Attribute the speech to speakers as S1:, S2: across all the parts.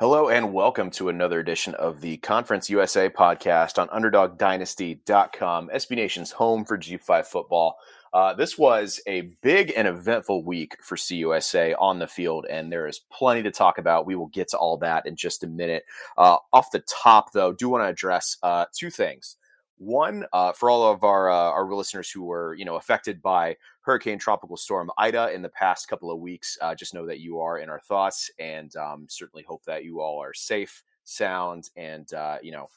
S1: Hello and welcome to another edition of the Conference USA podcast on UnderdogDynasty.com, SB Nation's home for G5 football. Uh, this was a big and eventful week for CUSA on the field, and there is plenty to talk about. We will get to all that in just a minute. Uh, off the top, though, do want to address uh, two things. One, uh, for all of our uh, our listeners who were you know affected by Hurricane Tropical Storm Ida in the past couple of weeks, uh, just know that you are in our thoughts, and um, certainly hope that you all are safe, sound, and uh, you know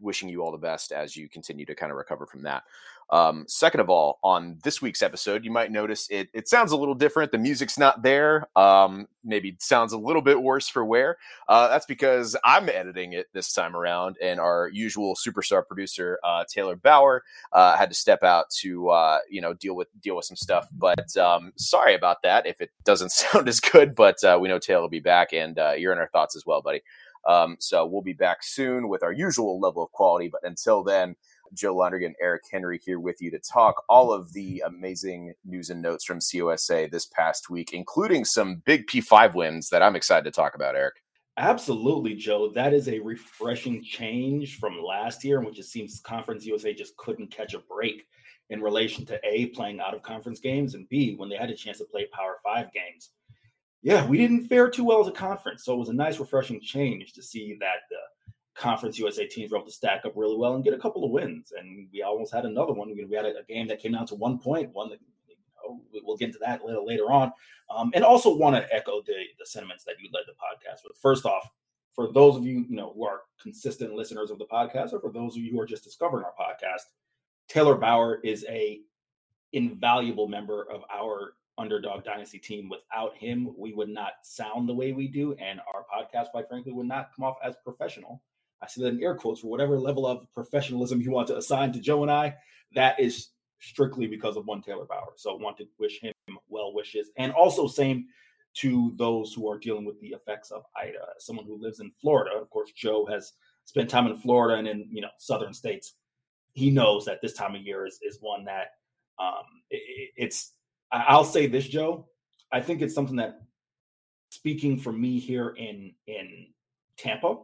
S1: wishing you all the best as you continue to kind of recover from that. Um, second of all, on this week's episode, you might notice it, it sounds a little different. The music's not there. Um, maybe sounds a little bit worse for wear. Uh, that's because I'm editing it this time around, and our usual superstar producer uh, Taylor Bauer uh, had to step out to uh, you know deal with deal with some stuff. But um, sorry about that if it doesn't sound as good. But uh, we know Taylor will be back, and uh, you're in our thoughts as well, buddy. Um, so we'll be back soon with our usual level of quality. But until then, Joe Lonergan, Eric Henry here with you to talk all of the amazing news and notes from CUSA this past week, including some big P5 wins that I'm excited to talk about, Eric.
S2: Absolutely, Joe. That is a refreshing change from last year, in which it seems Conference USA just couldn't catch a break in relation to A, playing out of conference games, and B, when they had a chance to play Power Five games. Yeah, we didn't fare too well as a conference. So it was a nice, refreshing change to see that the Conference USA teams were able to stack up really well and get a couple of wins. And we almost had another one. We had a, game that came down to one point, one that we'll get into that later, later on. Um, and also want to echo the, the sentiments that you led the podcast with. First off, for those of you, you know, who are consistent listeners of the podcast, or for those of you who are just discovering our podcast, Taylor Bauer is a invaluable member of our underdog dynasty team. Without him, we would not sound the way we do, and our podcast, quite frankly, would not come off as professional. I see that in air quotes for whatever level of professionalism you want to assign to Joe and I. That is strictly because of one Taylor Bauer. So I want to wish him well wishes, and also same to those who are dealing with the effects of Ida. As someone who lives in Florida, of course, Joe has spent time in Florida and in you know southern states. He knows that this time of year is is one that um, it, it's. I'll say this, Joe. I think it's something that, speaking for me here in in Tampa,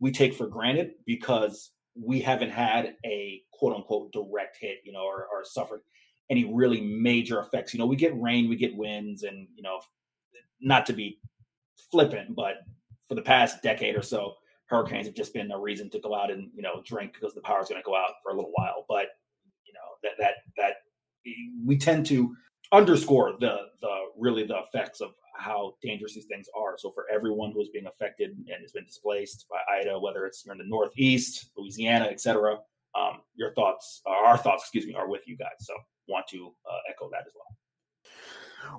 S2: we take for granted because we haven't had a quote unquote direct hit, you know, or, or suffered any really major effects. You know, we get rain, we get winds, and you know, not to be flippant, but for the past decade or so, hurricanes have just been a reason to go out and you know drink because the power is going to go out for a little while. But you know that that that we tend to underscore the the really the effects of how dangerous these things are. So for everyone who is being affected and has been displaced by Ida, whether it's here in the Northeast, Louisiana, etc., um, your thoughts, our thoughts, excuse me, are with you guys. So want to uh, echo that as well.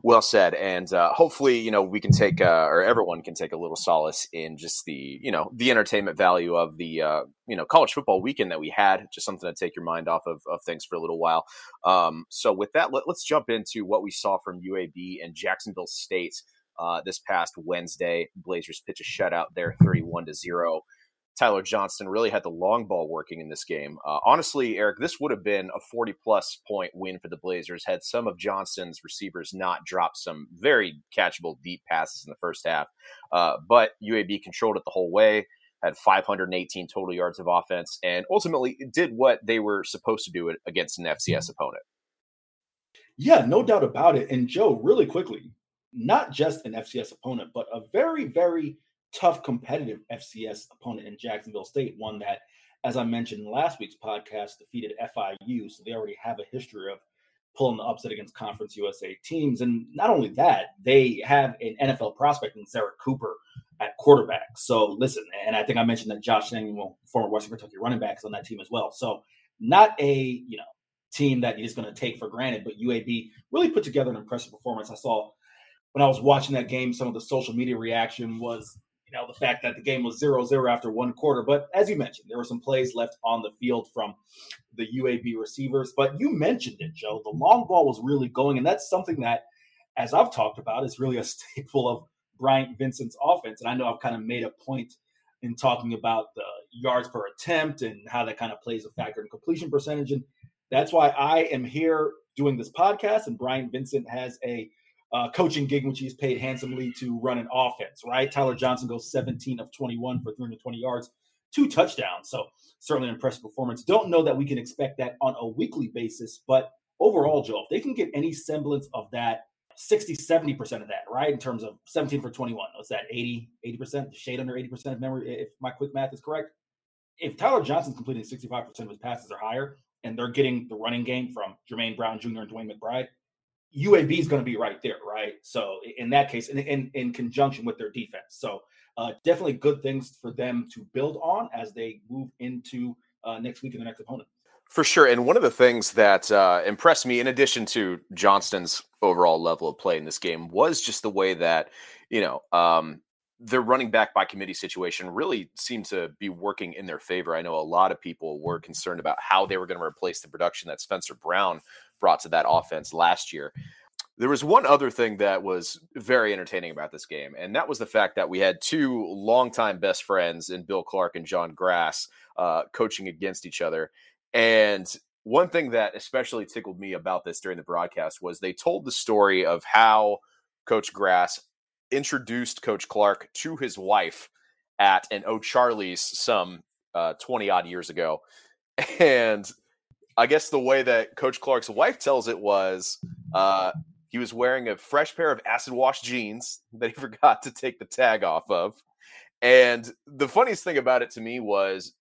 S1: Well said, and uh, hopefully, you know, we can take, uh, or everyone can take a little solace in just the, you know, the entertainment value of the, uh, you know, college football weekend that we had. Just something to take your mind off of, of things for a little while. Um, so, with that, let, us jump into what we saw from UAB and Jacksonville State uh, this past Wednesday. Blazers pitch a shutout there, thirty-one to zero. Tyler Johnston really had the long ball working in this game. Uh, honestly, Eric, this would have been a 40 plus point win for the Blazers had some of Johnston's receivers not dropped some very catchable deep passes in the first half. Uh, but UAB controlled it the whole way, had 518 total yards of offense, and ultimately did what they were supposed to do against an FCS opponent.
S2: Yeah, no doubt about it. And Joe, really quickly, not just an FCS opponent, but a very, very tough competitive FCS opponent in Jacksonville State, one that, as I mentioned in last week's podcast, defeated FIU. So they already have a history of pulling the upset against Conference USA teams. And not only that, they have an NFL prospect in Zerrick Cooper at quarterback. So listen, and I think I mentioned that Josh Samuel, former Western Kentucky running back, is on that team as well. So not a, you know, team that you're just going to take for granted, but UAB really put together an impressive performance. I saw when I was watching that game, some of the social media reaction was you know, the fact that the game was 0-0 after one quarter. But as you mentioned, there were some plays left on the field from the UAB receivers. But you mentioned it, Joe. The long ball was really going, and that's something that, as I've talked about, is really a staple of Bryant Vincent's offense. And I know I've kind of made a point in talking about the yards per attempt and how that kind of plays a factor in completion percentage. And that's why I am here doing this podcast. And Bryant Vincent has a uh, coaching gig, which he's paid handsomely to run an offense, right? Tyler Johnston goes 17 of 21 for 320 yards, two touchdowns. So certainly an impressive performance. Don't know that we can expect that on a weekly basis, but overall, Joe, if they can get any semblance of that 60, 70% of that, right? In terms of 17 for 21. What's that? 80, 80%, shade under 80% of memory, if my quick math is correct. If Tyler Johnston's completing 65% of his passes or higher, and they're getting the running game from Jermaine Brown Jr. and DeWayne McBride, UAB is going to be right there, right? So in that case, in in, in conjunction with their defense, so uh, definitely good things for them to build on as they move into uh, next week and the next opponent.
S1: For sure. And one of the things that uh, impressed me, in addition to Johnston's overall level of play in this game, was just the way that, you know, um, their running back by committee situation really seemed to be working in their favor. I know a lot of people were concerned about how they were going to replace the production that Spencer Brown brought to that offense last year. There was one other thing that was very entertaining about this game, and that was the fact that we had two longtime best friends in Bill Clark and John Grass uh, coaching against each other. And one thing that especially tickled me about this during the broadcast was they told the story of how Coach Grass introduced Coach Clark to his wife at an O'Charlie's some uh, 20 odd years ago. And I guess the way that Coach Clark's wife tells it was uh, he was wearing a fresh pair of acid wash jeans that he forgot to take the tag off of. And the funniest thing about it to me was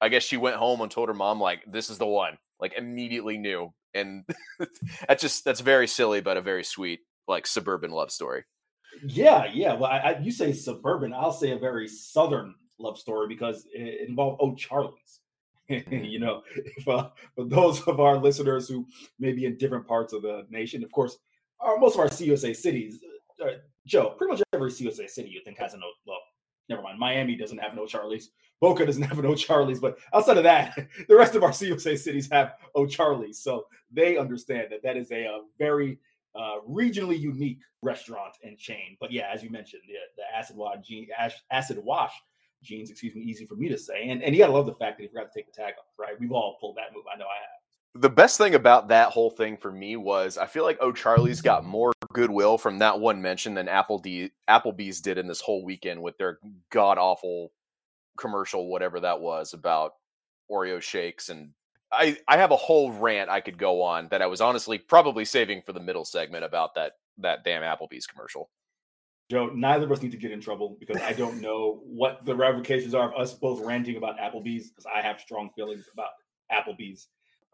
S1: I guess she went home and told her mom, like, this is the one, like, immediately knew. And that's just, that's very silly, but a very sweet, like, suburban love story.
S2: Yeah, yeah. Well, I, I, you say suburban, I'll say a very southern love story because it involved O'Charlie's. you know, if, uh, for those of our listeners who may be in different parts of the nation, of course, our, most of our CUSA cities, uh, Joe, pretty much every CUSA city you think has a no, well, never mind. Miami doesn't have no Charlie's. Boca doesn't have no Charlie's. But outside of that, the rest of our CUSA cities have O'Charlie's. So they understand that that is a, a very uh, regionally unique restaurant and chain. But yeah, as you mentioned, the, the acid wash acid wash jeans, excuse me, easy for me to say. And and you gotta love the fact that he forgot to take the tag off, right? We've all pulled that move. I know I have.
S1: The best thing about that whole thing for me was I feel like O'Charlie's got more goodwill from that one mention than Apple D, Applebee's did in this whole weekend with their god awful commercial, whatever that was about Oreo shakes and I, I have a whole rant I could go on that I was honestly probably saving for the middle segment about that that damn Applebee's commercial.
S2: Joe, neither of us need to get in trouble because I don't know what the ramifications are of us both ranting about Applebee's because I have strong feelings about Applebee's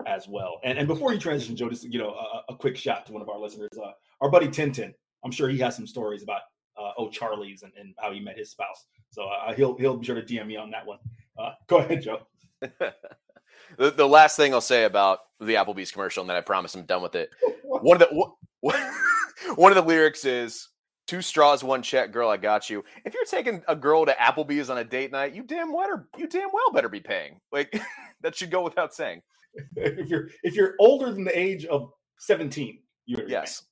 S2: as well. And and before you transition, Joe, just you know a, a quick shot to one of our listeners, uh, our buddy Tintin. I'm sure he has some stories about uh, Charlie's and, and how he met his spouse. So uh, he'll he'll be sure to DM me on that one. Uh, go ahead, Joe.
S1: the, the last thing I'll say about the Applebee's commercial, and then I promise I'm done with it. One of the one of the lyrics is two straws, one check, girl, I got you. If you're taking a girl to Applebee's on a date night, you damn well you damn well better be paying. Like that should go without saying.
S2: if you're if you're older than the age of 17, you're
S1: yes.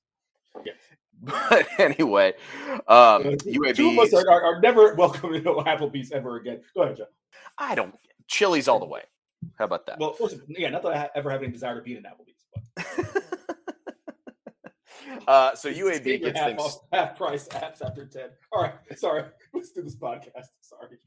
S1: Yes. But anyway, um, UAB
S2: two of us are, are, are never welcome to Applebee's ever again. Go ahead, Joe.
S1: I don't Chili's all the way. How about that?
S2: Well, yeah, not that I ever have any desire to be in Applebee's. But.
S1: uh, so UAB gets
S2: half,
S1: things
S2: half price apps after ten. All right, sorry. Let's do this podcast. Sorry.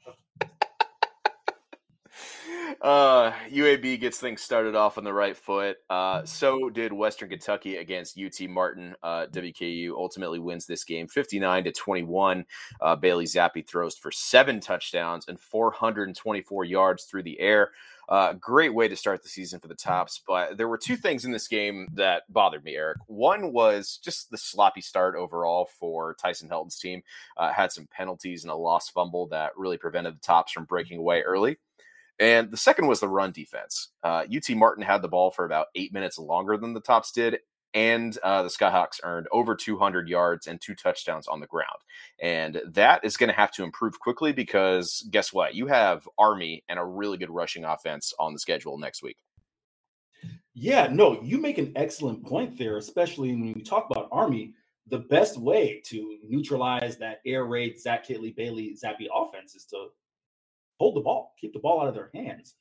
S1: Uh, UAB gets things started off on the right foot. Uh, so did Western Kentucky against UT Martin. Uh, WKU ultimately wins this game 59 to 21. Uh, Bailey Zappe throws for seven touchdowns and 424 yards through the air. Uh, great way to start the season for the Tops. But there were two things in this game that bothered me, Eric. One was just the sloppy start overall for Tyson Helton's team. Uh, had some penalties and a lost fumble that really prevented the Tops from breaking away early. And the second was the run defense. Uh, UT Martin had the ball for about eight minutes longer than the Tops did, and uh, the Skyhawks earned over 200 yards and two touchdowns on the ground. And that is going to have to improve quickly because guess what? You have Army and a really good rushing offense on the schedule next week.
S2: Yeah, no, you make an excellent point there, especially when you talk about Army. The best way to neutralize that air raid Zach Kittley Bailey Zappe offense is to hold the ball, keep the ball out of their hands.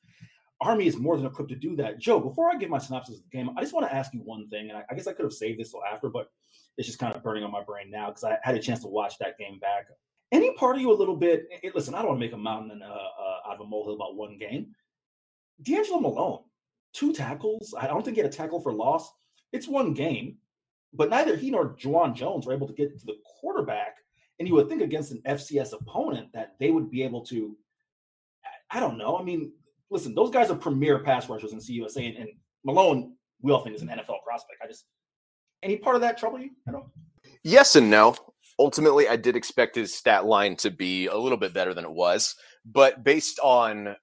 S2: Army is more than equipped to do that. Joe, before I give my synopsis of the game, I just want to ask you one thing, and I, I guess I could have saved this till after, but it's just kind of burning on my brain now because I had a chance to watch that game back. Any part of you a little bit? It, listen, I don't want to make a mountain uh, uh, out of a molehill about one game. D'Angelo Malone, two tackles. I don't think he had a tackle for loss. It's one game, but neither he nor Juwan Jones were able to get to the quarterback. And you would think against an FCS opponent that they would be able to. I don't know. I mean, listen, those guys are premier pass rushers in CUSA, and, and Malone, we all think is an NFL prospect. I just any part of that trouble you? at don't.
S1: Yes and no. Ultimately, I did expect his stat line to be a little bit better than it was, but based on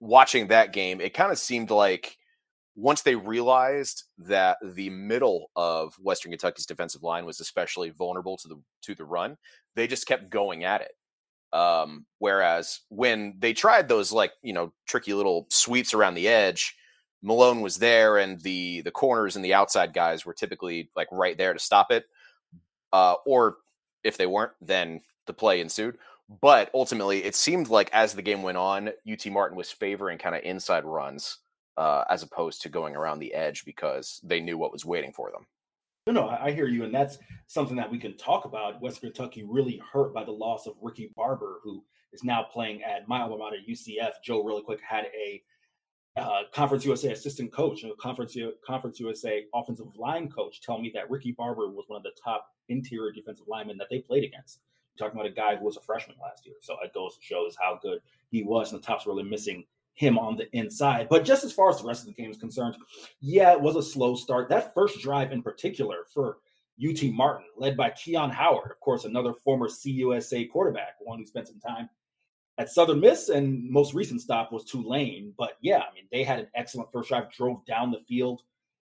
S1: watching that game, it kind of seemed like once they realized that the middle of Western Kentucky's defensive line was especially vulnerable to the to the run, they just kept going at it. Um, whereas when they tried those like you know tricky little sweeps around the edge, Malone was there, and the the corners and the outside guys were typically like right there to stop it. Uh, or if they weren't, then the play ensued. But ultimately, it seemed like as the game went on, UT Martin was favoring kind of inside runs uh, as opposed to going around the edge because they knew what was waiting for them.
S2: No, no, I hear you, and that's something that we can talk about. West Kentucky really hurt by the loss of Ricky Barber, who is now playing at my alma mater, UCF. Joe, really quick, had a uh, Conference USA assistant coach, a Conference Conference USA offensive line coach, tell me that Ricky Barber was one of the top interior defensive linemen that they played against. You're talking about a guy who was a freshman last year, so it goes shows how good he was, and the Tops really missing him on the inside. But just as far as the rest of the game is concerned, yeah, it was a slow start. That first drive in particular for UT Martin, led by Keon Howard, of course, another former CUSA quarterback, one who spent some time at Southern Miss, and most recent stop was Tulane. But yeah, I mean, they had an excellent first drive, drove down the field.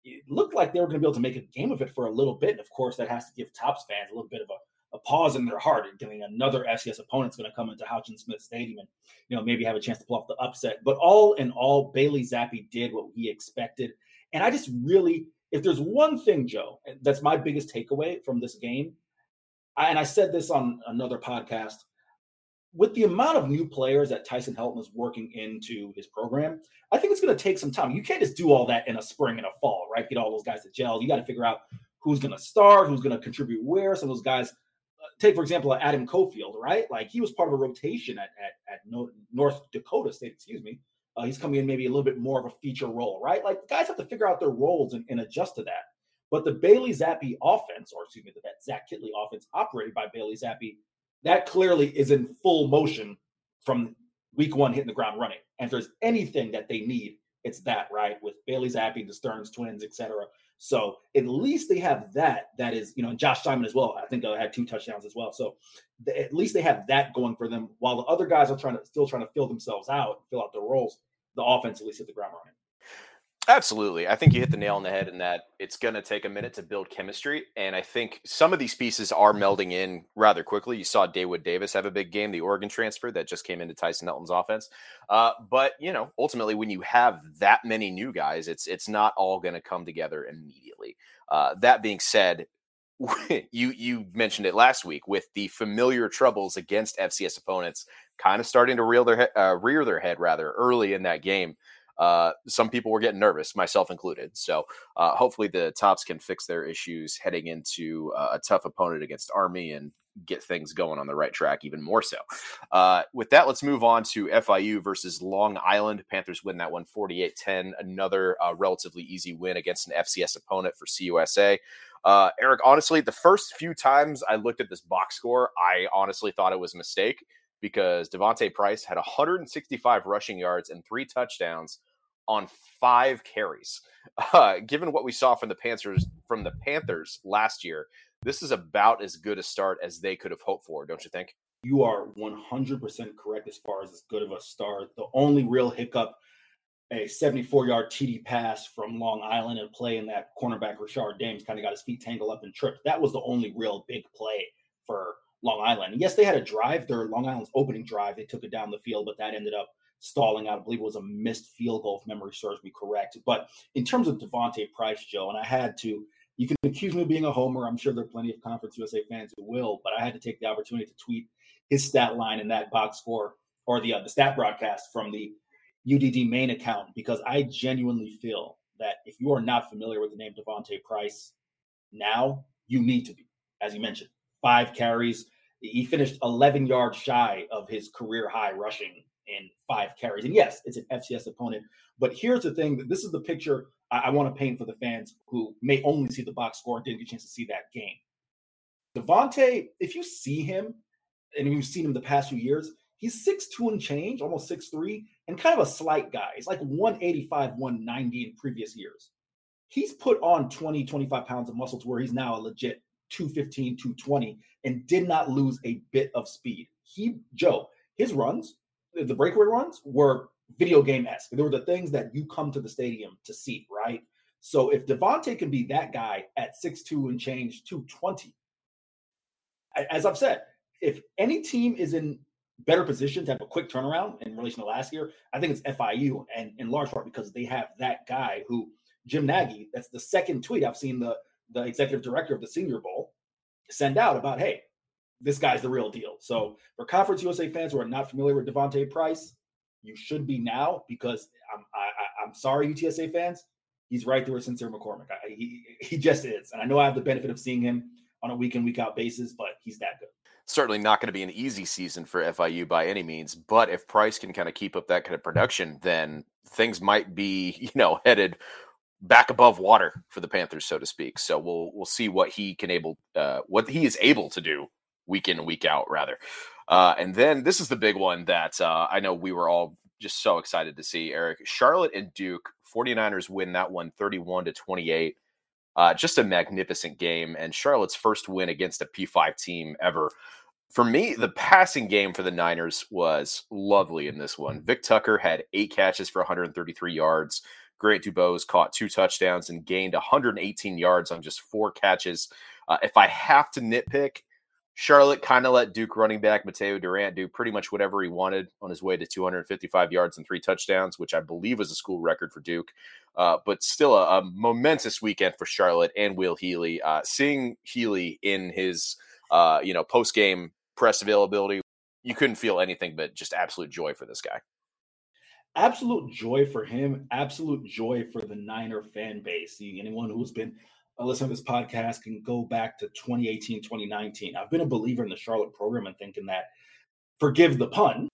S2: It looked like they were going to be able to make a game of it for a little bit. And of course, that has to give Tops fans a little bit of a a pause in their heart and getting another FCS opponent's going to come into Houchens Smith Stadium and you know maybe have a chance to pull off the upset. But all in all, Bailey Zappe did what he expected, and I just really, if there's one thing, Joe, that's my biggest takeaway from this game, and I said this on another podcast. With the amount of new players that Tyson Helton is working into his program, I think it's going to take some time. You can't just do all that in a spring and a fall, right? Get all those guys to gel. You got to figure out who's going to start, who's going to contribute where. Some of those guys take for example Adam Cofield, right? Like he was part of a rotation at at, at North Dakota State, excuse me. Uh, he's coming in maybe a little bit more of a feature role, right? Like guys have to figure out their roles and, and adjust to that. But the Bailey Zappe offense, or excuse me, that Zach Kittley offense operated by Bailey Zappe, that clearly is in full motion from week one hitting the ground running. And if there's anything that they need, it's that, right? With Bailey Zappe, the Sterns twins, etc. So at least they have that. That is, you know, Josh Simon as well. I think I had two touchdowns as well. So at least they have that going for them. While the other guys are trying to still trying to fill themselves out, fill out their roles. The offense at least hit the ground running.
S1: Absolutely. I think you hit the nail on the head in that it's going to take a minute to build chemistry. And I think some of these pieces are melding in rather quickly. You saw Daewood Davis have a big game, the Oregon transfer that just came into Tyson Helton's offense. Uh, but, you know, ultimately, when you have that many new guys, it's it's not all going to come together immediately. Uh, that being said, you you mentioned it last week with the familiar troubles against FCS opponents kind of starting to reel their uh, rear their head rather early in that game uh, some people were getting nervous, myself included. So uh, hopefully the tops can fix their issues heading into uh, a tough opponent against Army and get things going on the right track even more so. Uh, with that, let's move on to FIU versus Long Island. Panthers win that one 48 10. Another uh, relatively easy win against an FCS opponent for CUSA. Uh, Eric, honestly, the first few times I looked at this box score, I honestly thought it was a mistake because D'Vonte Price had 165 rushing yards and three touchdowns on five carries. Uh, given what we saw from the Panthers from the Panthers last year, this is about as good a start as they could have hoped for, don't you think?
S2: You are 100% correct as far as as good of a start. The only real hiccup a 74 yard TD pass from Long Island and play in that cornerback Richard Dames kind of got his feet tangled up and tripped. That was the only real big play for Long Island. And yes, they had a drive, their Long Island's opening drive. They took it down the field, but that ended up stalling out. I believe it was a missed field goal, if memory serves me correct. But in terms of D'Vonte Price, Joe, and I had to, you can accuse me of being a homer. I'm sure there are plenty of Conference USA fans who will, but I had to take the opportunity to tweet his stat line in that box score or the uh, the stat broadcast from the UDD main account because I genuinely feel that if you are not familiar with the name D'Vonte Price now, you need to be. As you mentioned, five carries. He finished 11 yards shy of his career high rushing in five carries. And yes, it's an FCS opponent. But here's the thing: this is the picture I, I want to paint for the fans who may only see the box score and didn't get a chance to see that game. D'Vonte, if you see him, and you've seen him the past few years, he's six two and change, almost six three, and kind of a slight guy. He's like 185, 190 in previous years. He's put on 20, 25 pounds of muscle to where he's now a legit 215, 220, and did not lose a bit of speed. He, Joe, his runs the breakaway runs were video game esque. They were the things that you come to the stadium to see, right? So if D'Vonte can be that guy at 6'2 and change 220, as I've said, if any team is in better position to have a quick turnaround in relation to last year, I think it's FIU, and in large part because they have that guy who Jim Nagy. That's the second tweet I've seen the the executive director of the Senior Bowl send out about, hey, this guy's the real deal. So for Conference USA fans who are not familiar with D'Vonte Price, you should be now because I'm I, am sorry, UTSA fans, he's right there with Sincere McCormick. I, he he just is, and I know I have the benefit of seeing him on a week in week out basis, but he's that good.
S1: Certainly not going to be an easy season for FIU by any means, but if Price can kind of keep up that kind of production, then things might be you know headed back above water for the Panthers, so to speak. So we'll we'll see what he can able uh, what he is able to do week in week out, rather. Uh, and then this is the big one that uh, I know we were all just so excited to see, Eric. Charlotte and Duke, 49ers win that one 31 to 28. Uh, just a magnificent game and Charlotte's first win against a P5 team ever. For me, the passing game for the Niners was lovely in this one. Vic Tucker had eight catches for 133 yards. Grant Dubose caught two touchdowns and gained 118 yards on just four catches. Uh, if I have to nitpick, Charlotte kind of let Duke running back Mataeo Durant do pretty much whatever he wanted on his way to 255 yards and three touchdowns, which I believe was a school record for Duke. Uh, but still a, a, momentous weekend for Charlotte and Will Healy. Uh, seeing Healy in his uh, you know post game press availability, you couldn't feel anything but just absolute joy for this guy.
S2: Absolute joy for him. Absolute joy for the Niner fan base. Anyone who's been uh, listen to this podcast can go back to 2018, 2019. I've been a believer in the Charlotte program and thinking that, forgive the pun,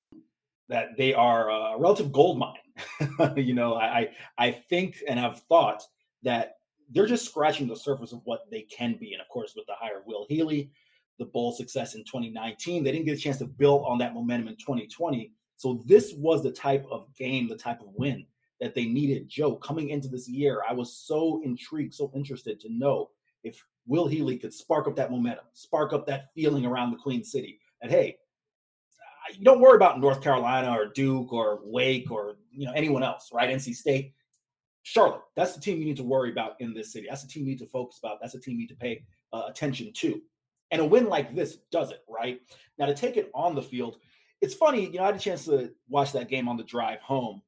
S2: that they are a relative gold mine. you know, I I think and I've thought that they're just scratching the surface of what they can be. And of course, with the hire of Will Healy, the bowl success in 2019, they didn't get a chance to build on that momentum in 2020. So this was the type of game, the type of win that they needed Joe coming into this year. I was so intrigued, so interested to know if Will Healy could spark up that momentum, spark up that feeling around the Queen City. And hey, don't worry about North Carolina or Duke or Wake or you know anyone else, right? NC State, Charlotte. That's the team you need to worry about in this city. That's the team you need to focus about. That's the team you need to pay uh, attention to. And a win like this does it, right? Now to take it on the field, it's funny. You know, I had a chance to watch that game on the drive home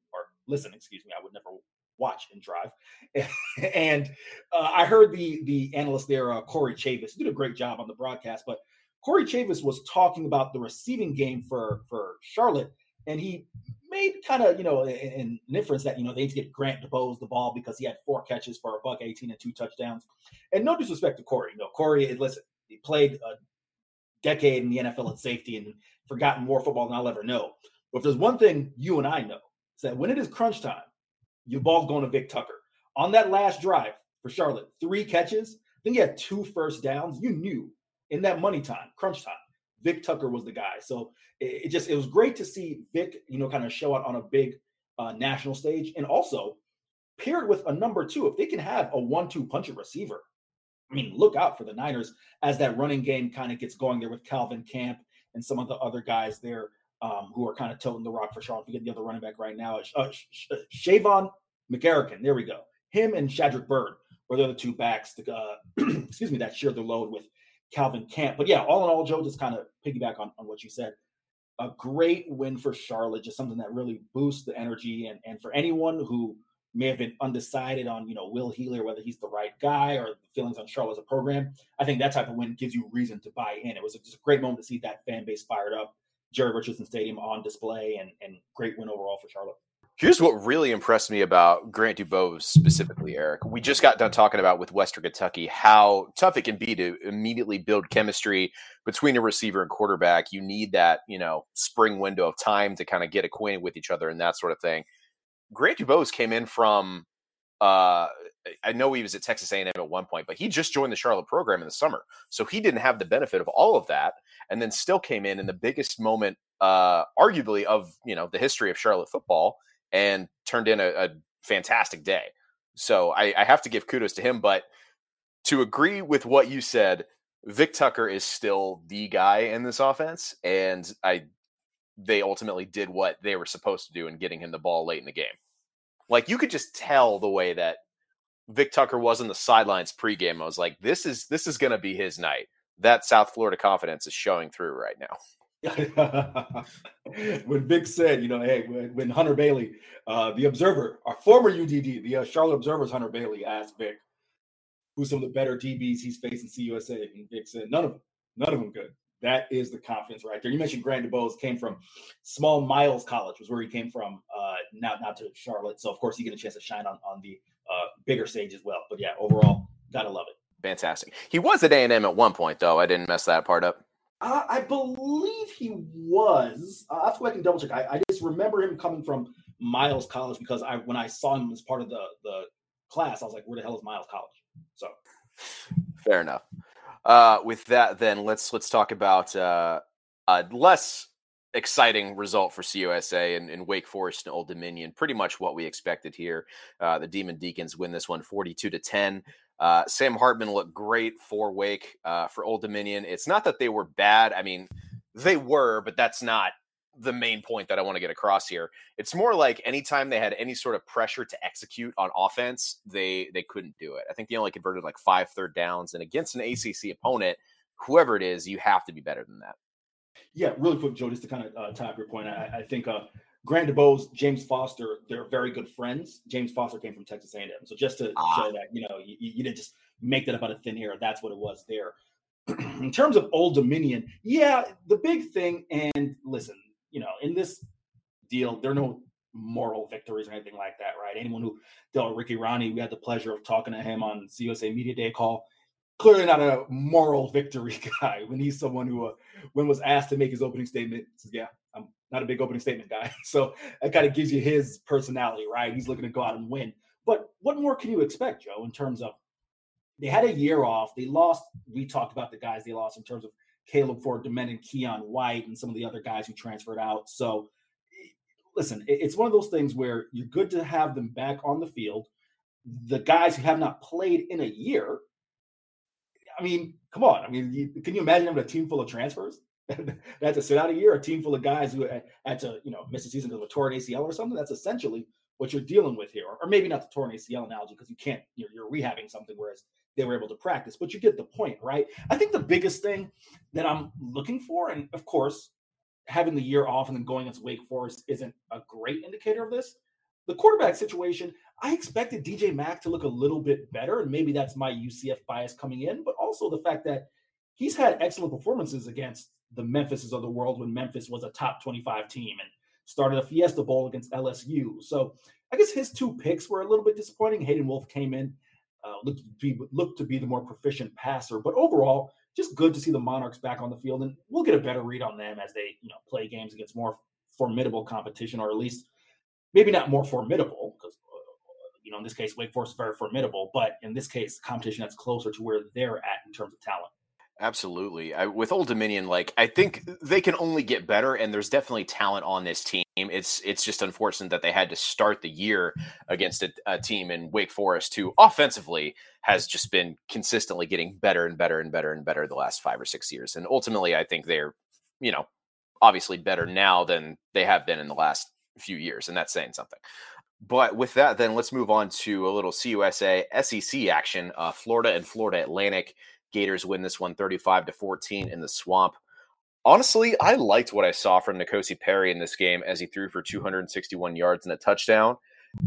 S2: listen, excuse me, I would never watch and drive. and uh, I heard the the analyst there, uh, Corey Chavous, did a great job on the broadcast. But Corey Chavous was talking about the receiving game for for Charlotte, and he made kind of you know an, an inference that you know they need to get Grant Dubose the ball because he had four catches for a buck eighteen and two touchdowns. And no disrespect to Corey, you know Corey, listen, he played a decade in the NFL at safety and forgotten more football than I'll ever know. But if there's one thing you and I know, that when it is crunch time, your ball's going to Vic Tucker. On that last drive for Charlotte, three catches. then he had two first downs. You knew in that money time, crunch time, Vic Tucker was the guy. So it, it just it was great to see Vic, you know, kind of show out on a big uh, national stage, and also paired with a number two. If they can have a one-two punch at receiver, I mean, look out for the Niners as that running game kind of gets going there with Calvin Camp and some of the other guys there um, who are kind of toting the rock for Charlotte. Forget the other running back right now. Uh, uh, Shavon McGarrican. There we go. Him and Shadrick Byrd were the other two backs. To, uh, excuse me, that shared the load with Calvin Camp. But yeah, all in all, Joe, just kind of piggyback on, on what you said. A great win for Charlotte, just something that really boosts the energy. And, and for anyone who may have been undecided on, you know, Will Healy, whether he's the right guy or feelings on Charlotte as a program, I think that type of win gives you reason to buy in. It was just a great moment to see that fan base fired up. Jerry Richardson Stadium on display and, and great win overall for Charlotte.
S1: Here's what really impressed me about Grant Dubose specifically, Eric. We just got done talking about with Western Kentucky how tough it can be to immediately build chemistry between a receiver and quarterback. You need that, you know, spring window of time to kind of get acquainted with each other and that sort of thing. Grant Dubose came in from uh, I know he was at Texas A&M at one point, but he just joined the Charlotte program in the summer, so he didn't have the benefit of all of that, and then still came in in the biggest moment, uh, arguably of you know the history of Charlotte football, and turned in a, a fantastic day. So I, I have to give kudos to him, but to agree with what you said, Vic Tucker is still the guy in this offense, and I they ultimately did what they were supposed to do in getting him the ball late in the game. Like you could just tell the way that Vic Tucker was in the sidelines pregame. I was like, this is this is going to be his night. That South Florida confidence is showing through right now.
S2: when Vic said, you know, hey, when, Hunter Bailey, uh, the Observer, our former UDD, the uh, Charlotte Observer's Hunter Bailey asked Vic, who's some of the better DBs he's faced in CUSA, and Vic said, none of them, none of them good. That is the confidence right there. You mentioned Grant DuBose came from Small Miles College, was where he came from. Uh, now, not to Charlotte, so of course he get a chance to shine on on the uh, bigger stage as well. But yeah, overall, gotta love it.
S1: Fantastic. He was at A and M at one point, though. I didn't mess that part up.
S2: Uh, I believe he was. Uh, that's why I can double check. I, I, just remember him coming from Miles College because I when I saw him as part of the the class, I was like, "Where the hell is Miles College?" So,
S1: fair enough. Uh, with that, then let's let's talk about uh, a less exciting result for CUSA and, and, Wake Forest and Old Dominion. Pretty much what we expected here. Uh, the Demon Deacons win this one 42 to 10. Uh, Sam Hartman looked great for Wake. Uh, for Old Dominion, it's not that they were bad. I mean, they were, but that's not the main point that I want to get across here. It's more like anytime they had any sort of pressure to execute on offense, they they couldn't do it. I think they only converted like five third downs, and against an ACC opponent, whoever it is, you have to be better than that.
S2: Yeah, really quick, Joe, just to kind of uh, tie up your point, I, I think uh, Grant DuBose, James Foster, they're very good friends. James Foster came from Texas A&M, so just to ah. show that you know you, you didn't just make that up out of thin air. That's what it was there. in terms of Old Dominion, yeah, the big thing, and listen, you know, in this deal, there are no moral victories or anything like that, right? Anyone who dealt with Ricky Rahne, we had the pleasure of talking to him on CUSA Media Day call. Clearly not a moral victory guy. When he's someone who, uh, when was asked to make his opening statement, says, "Yeah, I'm not a big opening statement guy." So that kind of gives you his personality, right? He's looking to go out and win. But what more can you expect, Joe? In terms of they had a year off, they lost. We talked about the guys they lost in terms of Caleb Ford Dement and Keion White and some of the other guys who transferred out. So, listen, it's one of those things where you're good to have them back on the field. The guys who have not played in a year, I mean, come on. I mean, you, can you imagine having a team full of transfers? that had to sit out a year, a team full of guys who had to, you know, miss a season because of a torn ACL or something. That's essentially what you're dealing with here, or, maybe not the torn ACL analogy because you can't, you're, you're rehabbing something, whereas they were able to practice. But you get the point, right? I think the biggest thing that I'm looking for, and of course, having the year off and then going against Wake Forest isn't a great indicator of this. The quarterback situation, I expected DJ Mack to look a little bit better, and maybe that's my UCF bias coming in, but also the fact that he's had excellent performances against the Memphises of the world when Memphis was a top 25 team and started a Fiesta Bowl against LSU. So I guess his two picks were a little bit disappointing. Hayden Wolff came in uh, to be to be the more proficient passer. But overall, just good to see the Monarchs back on the field, and we'll get a better read on them as they you know play games against more formidable competition, or at least maybe not more formidable because uh, you know in this case Wake Forest is very formidable, but in this case competition that's closer to where they're at in terms of talent.
S1: Absolutely. I, with Old Dominion, like I think they can only get better, and there's definitely talent on this team. It's it's just unfortunate that they had to start the year against a, a, team in Wake Forest who offensively has just been consistently getting better and better and better and better the last five or six years. And ultimately, I think they're, you know, obviously better now than they have been in the last few years, and that's saying something. But with that, then let's move on to a little CUSA SEC action. Uh, Florida and Florida Atlantic Gators win this one 35 to 14 in the swamp. Honestly, I liked what I saw from N'Kosi Perry in this game as he threw for 261 yards and a touchdown.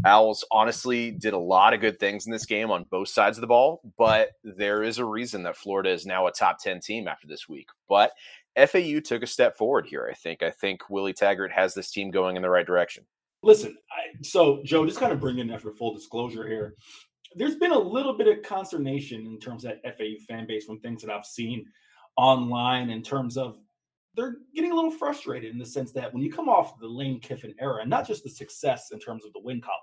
S1: Owls honestly did a lot of good things in this game on both sides of the ball, but there is a reason that Florida is now a top 10 team after this week. But FAU took a step forward here, I think. I think Willie Taggart has this team going in the right direction.
S2: Listen, I, so Joe, just kind of bringing after full disclosure here. There's been a little bit of consternation in terms of that FAU fan base from things that I've seen online in terms of they're getting a little frustrated in the sense that when you come off the Lane Kiffin era, and not just the success in terms of the win column,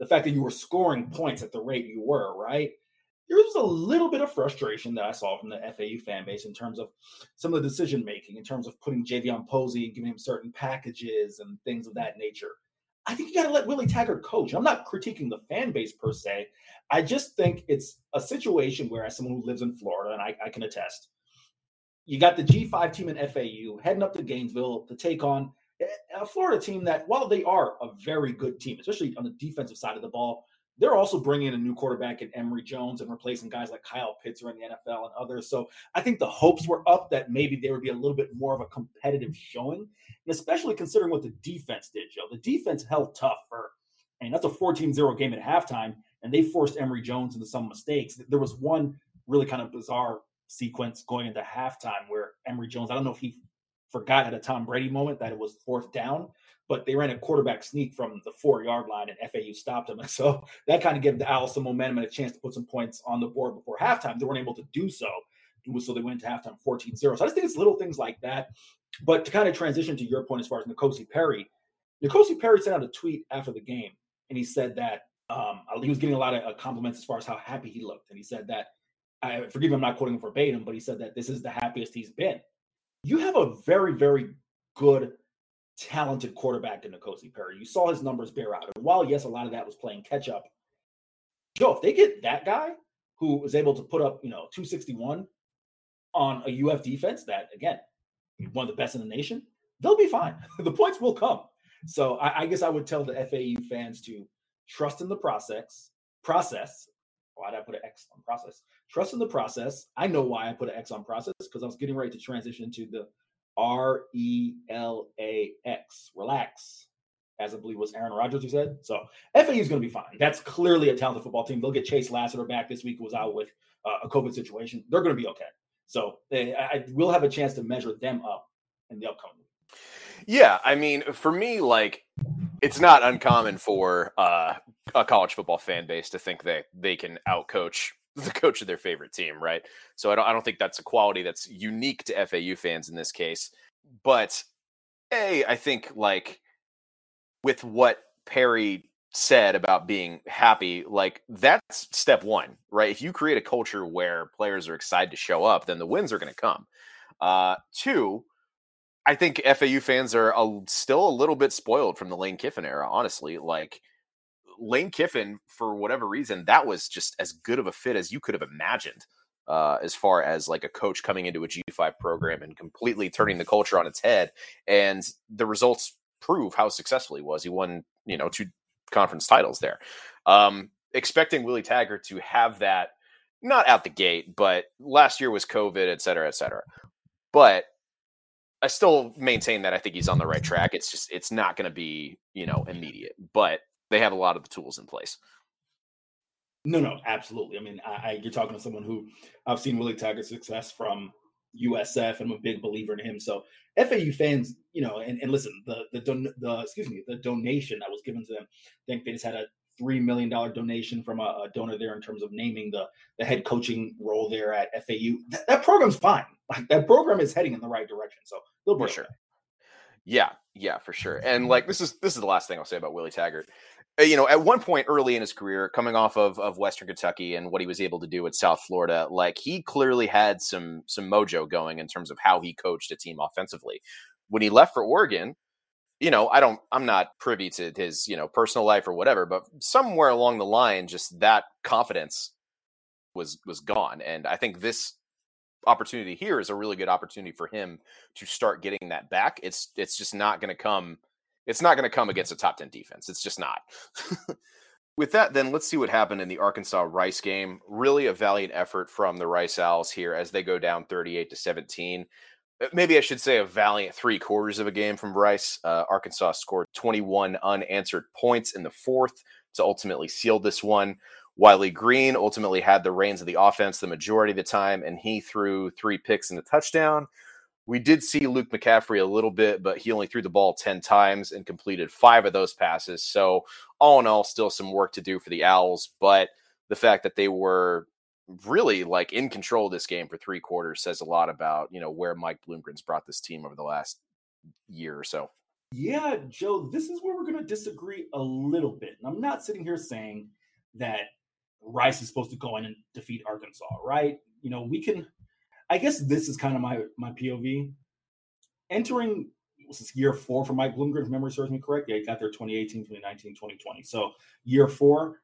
S2: the fact that you were scoring points at the rate you were, right? There was a little bit of frustration that I saw from the FAU fan base in terms of some of the decision making, in terms of putting Javion Posey and giving him certain packages and things of that nature. I think you got to let Willie Taggart coach. I'm not critiquing the fan base per se. I just think it's a situation where, as someone who lives in Florida, and I, I can attest, you got the G5 team in FAU heading up to Gainesville to take on eh, a Florida team that, while they are a very good team, especially on the defensive side of the ball, they're also bringing in a new quarterback in Emory Jones and replacing guys like Kyle Pitts are in the NFL and others. So I think the hopes were up that maybe there would be a little bit more of a competitive showing, and especially considering what the defense did, Joe. The defense held tough for, and that's a 14-0 game at halftime, and they forced Emory Jones into some mistakes. There was one really kind of bizarre sequence going into halftime where Emory Jones, I don't know if he forgot at a Tom Brady moment that it was fourth down, but they ran a quarterback sneak from the four yard line and FAU stopped him. And so that kind of gave the Owls some momentum and a chance to put some points on the board before halftime. They weren't able to do so. So they went to halftime 14 0. So I just think it's little things like that. But to kind of transition to your point as far as N'Kosi Perry, N'Kosi Perry sent out a tweet after the game and he said that um, he was getting a lot of uh, compliments as far as how happy he looked. And he said that I forgive me, I'm not quoting him verbatim, but he said that this is the happiest he's been. You have a very, very good, talented quarterback in N'Kosi Perry. You saw his numbers bear out. And while, yes, a lot of that was playing catch up, Joe, if they get that guy who was able to put up, you know, 261 on a UF defense that, again, one of the best in the nation, they'll be fine. the points will come. So I, I guess I would tell the FAU fans to trust in the process, process, why did I put an X on process? Trust in the process. I know why I put an X on process because I was getting ready to transition to the R E L A X, relax, as I believe was Aaron Rodgers who said. So FAU is going to be fine. That's clearly a talented football team. They'll get Chase Lassiter back this week. Who was out with uh, a COVID situation. They're going to be okay. So they, I will have a chance to measure them up in the upcoming week.
S1: Yeah, I mean, for me, like it's not uncommon for uh, a college football fan base to think that they can outcoach the coach of their favorite team, right? So I don't I don't think that's a quality that's unique to FAU fans in this case. But a I think like with what Perry said about being happy, like that's step one, right? If you create a culture where players are excited to show up, then the wins are going to come. Uh, two, I think FAU fans are a, still a little bit spoiled from the Lane Kiffin era, honestly. Like Lane Kiffin, for whatever reason, that was just as good of a fit as you could have imagined. Uh, as far as like a coach coming into a G5 program and completely turning the culture on its head. And the results prove how successful he was. He won, you know, two conference titles there. Um, expecting Willie Taggart to have that, not out the gate, but last year was COVID, et cetera, et cetera. But I still maintain that I think he's on the right track. It's just it's not going to be you know immediate, but they have a lot of the tools in place.
S2: No, no, absolutely. I mean, I, I, you're talking to someone who I've seen Willie Taggart's success from USF, and I'm a big believer in him. So FAU fans, you know, and, and listen, the the don, the excuse me, the donation that was given to them. I think they just had a three million dollar donation from a, a, donor there in terms of naming the the head coaching role there at FAU. That, that program's fine. Like that program is heading in the right direction. So they'll be
S1: sure. Yeah, yeah, for sure. And like this is this is the last thing I'll say about Willie Taggart. Uh, you know, at one point early in his career, coming off of, of Western Kentucky and what he was able to do at South Florida, like he clearly had some some mojo going in terms of how he coached a team offensively. When he left for Oregon, you know, I don't I'm not privy to his, you know, personal life or whatever, but somewhere along the line, just that confidence was was gone. And I think this opportunity here is a really good opportunity for him to start getting that back. It's it's just not going to come. It's not going to come against a top ten defense. It's just not. With that, then let's see what happened in the Arkansas Rice game. Really a valiant effort from the Rice Owls here as they go down 38 to 17. Uh, maybe I should say a valiant three quarters of a game from Rice. Uh, Arkansas scored 21 unanswered points in the fourth to ultimately seal this one. Wiley Green ultimately had the reins of the offense the majority of the time, and he threw three picks and a touchdown. We did see Luke McCaffrey a little bit, but he only threw the ball 10 times and completed five of those passes. So, all in all, still some work to do for the Owls. But the fact that they were really like in control of this game for three quarters says a lot about, you know, where Mike Bloomgren's brought this team over the last year or so.
S2: Yeah, Joe, this is where we're going to disagree a little bit. And I'm not sitting here saying that Rice is supposed to go in and defeat Arkansas, right? You know, we can. I guess this is kind of my my POV. Entering was this year four for Mike Bloomgren, if memory serves me correct. Yeah, he got there 2018, 2019, 2020. So year four.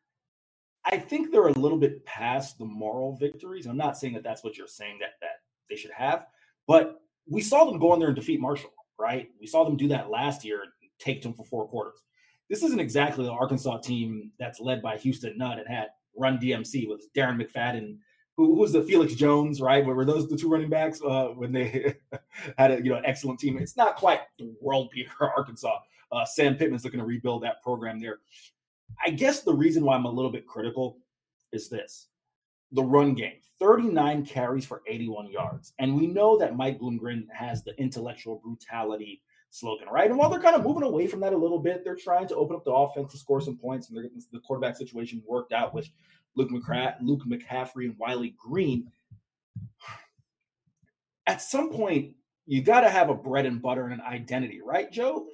S2: I think they're a little bit past the moral victories. I'm not saying that that's what you're saying that that they should have, but we saw them go in there and defeat Marshall, right? We saw them do that last year, and take them for four quarters. This isn't exactly the Arkansas team that's led by Houston Nutt and had Run DMC with Darren McFadden. Who, was the Felix Jones, right? Were those the two running backs uh, when they had a you know an excellent team? It's not quite the world beater Arkansas. Uh, Sam Pittman's looking to rebuild that program there. I guess the reason why I'm a little bit critical is this: the run game, 39 carries for 81 yards, and we know that Mike Bloomgren has the intellectual brutality slogan, right? And while they're kind of moving away from that a little bit, they're trying to open up the offense to score some points, and they're getting the quarterback situation worked out with Luke, McCra- Luke McCaffrey and Wiley Green. At some point, you got to have a bread and butter and an identity, right, Joe?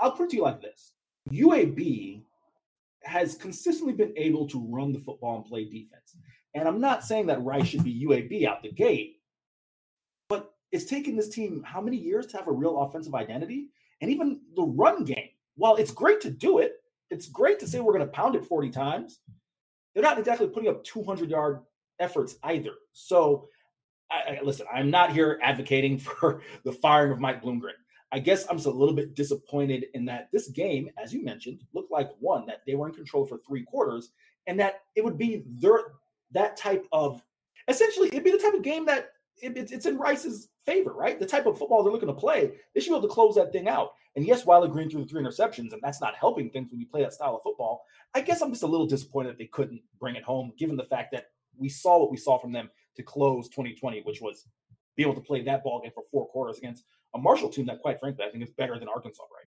S2: I'll put it to you like this UAB has consistently been able to run the football and play defense. And I'm not saying that Rice should be UAB out the gate, but it's taken this team how many years to have a real offensive identity? And even the run game, while it's great to do it, it's great to say we're going to pound it 40 times. They're not exactly putting up 200 yard efforts either. So, I, I, listen, I'm not here advocating for the firing of Mike Bloomgren. I guess I'm just a little bit disappointed in that this game, as you mentioned, looked like one that they were in control for three quarters, and that it would be their that type of essentially it'd be the type of game that it, it's in Rice's favor, right? The type of football they're looking to play, they should be able to close that thing out. And yes, Wiley Green threw the three interceptions, and that's not helping things when you play that style of football. I guess I'm just a little disappointed that they couldn't bring it home, given the fact that we saw what we saw from them to close 2020, which was be able to play that ball game for four quarters against a Marshall team that, quite frankly, I think is better than Arkansas right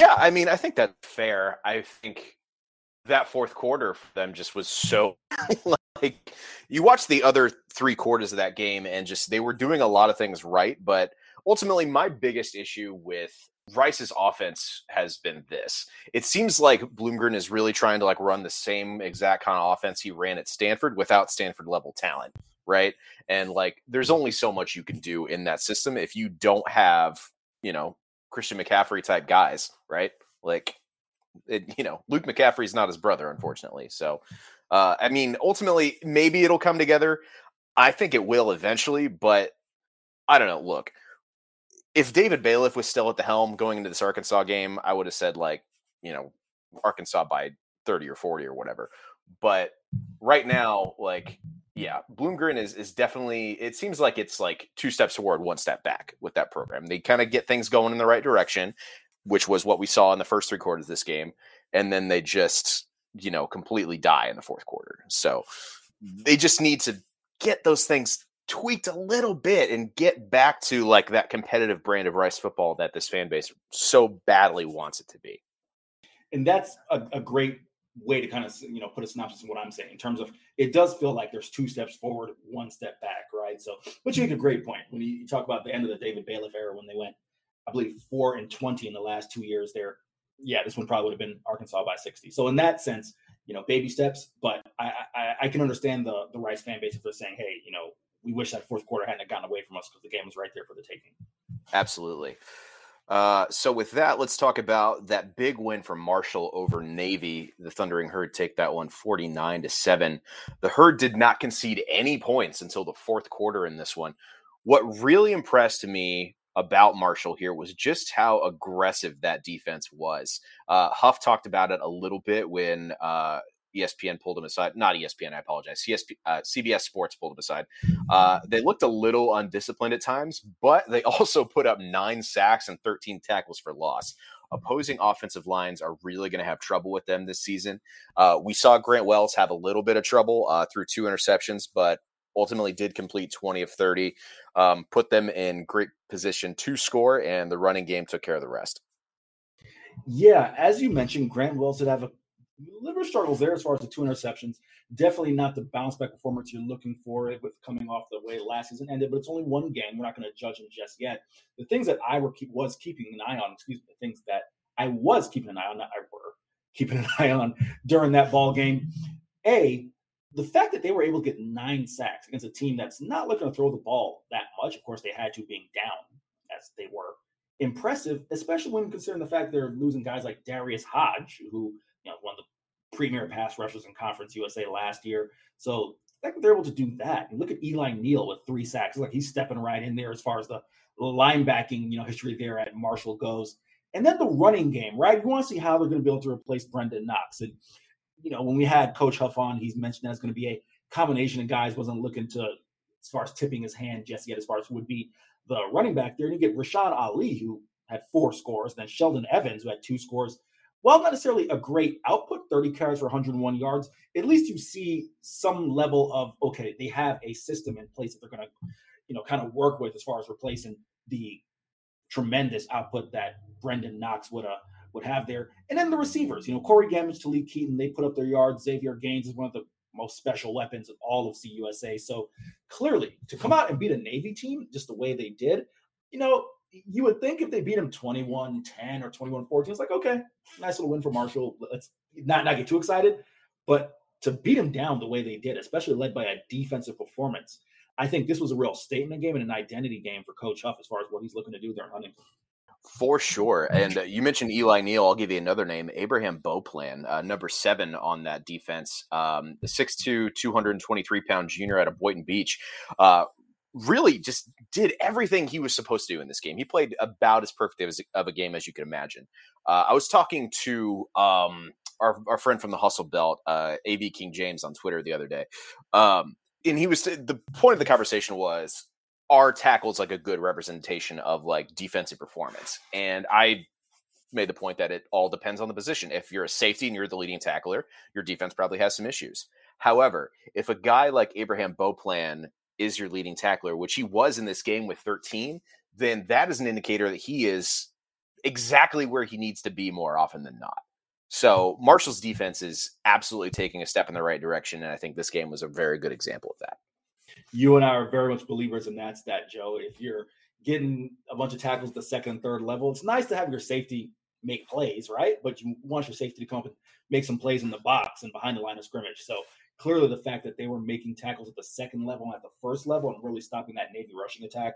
S1: Yeah, I mean, I think that's fair. I think that fourth quarter for them just was so like you watch the other three quarters of that game and just they were doing a lot of things right, but ultimately my biggest issue with Rice's offense has been this. It seems like Bloomgren is really trying to like run the same exact kind of offense he ran at Stanford without Stanford level talent, right? And like there's only so much you can do in that system if you don't have, you know, Christian McCaffrey type guys, right? Like, it, you know, Luke McCaffrey is not his brother, unfortunately. So, uh, I mean, ultimately, maybe it'll come together. I think it will eventually, but I don't know. Look, if David Bailiff was still at the helm going into this Arkansas game, I would have said like, you know, Arkansas by 30 or 40 or whatever. But right now, like yeah, Bloomgren is is definitely. It seems like it's like two steps forward, one step back with that program. They kind of get things going in the right direction, which was what we saw in the first three quarters of this game, and then they just you know completely die in the fourth quarter. So mm-hmm. they just need to get those things tweaked a little bit and get back to like that competitive brand of Rice football that this fan base so badly wants it to be.
S2: And that's a, a great way to kind of you know put a synopsis of what I'm saying in terms of it does feel like there's two steps forward, one step back, right? So, but you make a great point when you talk about the end of the David Bailiff era when they went, I believe, four and twenty in the last two years. There, yeah, this one probably would have been Arkansas by sixty. So in that sense, you know, baby steps. But I I, I can understand the the Rice fan base if they're saying, hey, you know, we wish that fourth quarter hadn't gotten away from us because the game was right there for the taking.
S1: Absolutely. Uh, so with that, let's talk about that big win from Marshall over Navy. The Thundering Herd take that one 49 to 7. The Herd did not concede any points until the fourth quarter in this one. What really impressed me about Marshall here was just how aggressive that defense was. Uh, Huff talked about it a little bit when uh, ESPN pulled him aside. Not ESPN, I apologize. CSP, uh, CBS Sports pulled him aside. Uh, they looked a little undisciplined at times, but they also put up nine sacks and 13 tackles for loss. Opposing offensive lines are really going to have trouble with them this season. Uh, we saw Grant Wells have a little bit of trouble uh, through two interceptions, but ultimately did complete 20 of 30, um, put them in great position to score, and the running game took care of the rest.
S2: Yeah, as you mentioned, Grant Wells did have a little struggles there as far as the two interceptions. Definitely not the bounce back performance you're looking for it with coming off the way last season ended, but it's only one game. We're not going to judge him just yet. The things that I were keep, was keeping an eye on, excuse me, the things that I was keeping an eye on, not I were keeping an eye on during that ball game. A, the fact that they were able to get nine sacks against a team that's not looking to throw the ball that much, of course, they had to being down as they were impressive, especially when considering the fact they're losing guys like Darius Hodge, who you know one of the premier pass rushers in Conference USA last year. So they're able to do that. And look at Eli Neal with three sacks. It's like he's stepping right in there as far as the linebacking, you know, history there at Marshall goes. And then the running game, right? You want to see how they're going to be able to replace Brenden Knox. And you know, when we had Coach Huff on, he's mentioned that it's going to be a combination of guys. wasn't looking to as far as tipping his hand just yet, as far as would be the running back there. And you get Rashad Ali, who had four scores, then Sheldon Evans, who had two scores. While not necessarily a great output, 30 carries for 101 yards, at least you see some level of okay, they have a system in place that they're going to, you know, kind of work with as far as replacing the tremendous output that Brenden Knox would uh, would have there. And then the receivers, you know, Corey Gammage, Lee Keaton, they put up their yards. Xavier Gaines is one of the most special weapons of all of CUSA. So clearly, to come out and beat a Navy team just the way they did, you know, you would think if they beat him 21 10 or 21 14, it's like, okay, nice little win for Marshall. Let's not, not get too excited. But to beat him down the way they did, especially led by a defensive performance, I think this was a real statement game and an identity game for Coach Huff as far as what he's looking to do there in Huntington.
S1: For sure. And uh, you mentioned Eli Neal. I'll give you another name Abraham Beauplan, uh, number seven on that defense. Um, 6'2, 223 pound junior out of Boynton Beach. Uh, really just did everything he was supposed to do in this game. He played about as perfect of a game as you could imagine. Uh, I was talking to um, our, our friend from the Hustle Belt, uh, AV King James, on Twitter the other day. Um, and he was the point of the conversation was are tackles like a good representation of like defensive performance? And I made the point that it all depends on the position. If you're a safety and you're the leading tackler, your defense probably has some issues. However, if a guy like Abraham Beauplan is your leading tackler, which he was in this game with 13, then that is an indicator that he is exactly where he needs to be more often than not. So Marshall's defense is absolutely taking a step in the right direction, and I think this game was a very good example of that
S2: you and I are very much believers in that stat, Joe. If you're getting a bunch of tackles at the second and third level, it's nice to have your safety make plays, right? But you want your safety to come up and make some plays in the box and behind the line of scrimmage. So clearly the fact that they were making tackles at the second level and at the first level and really stopping that Navy rushing attack,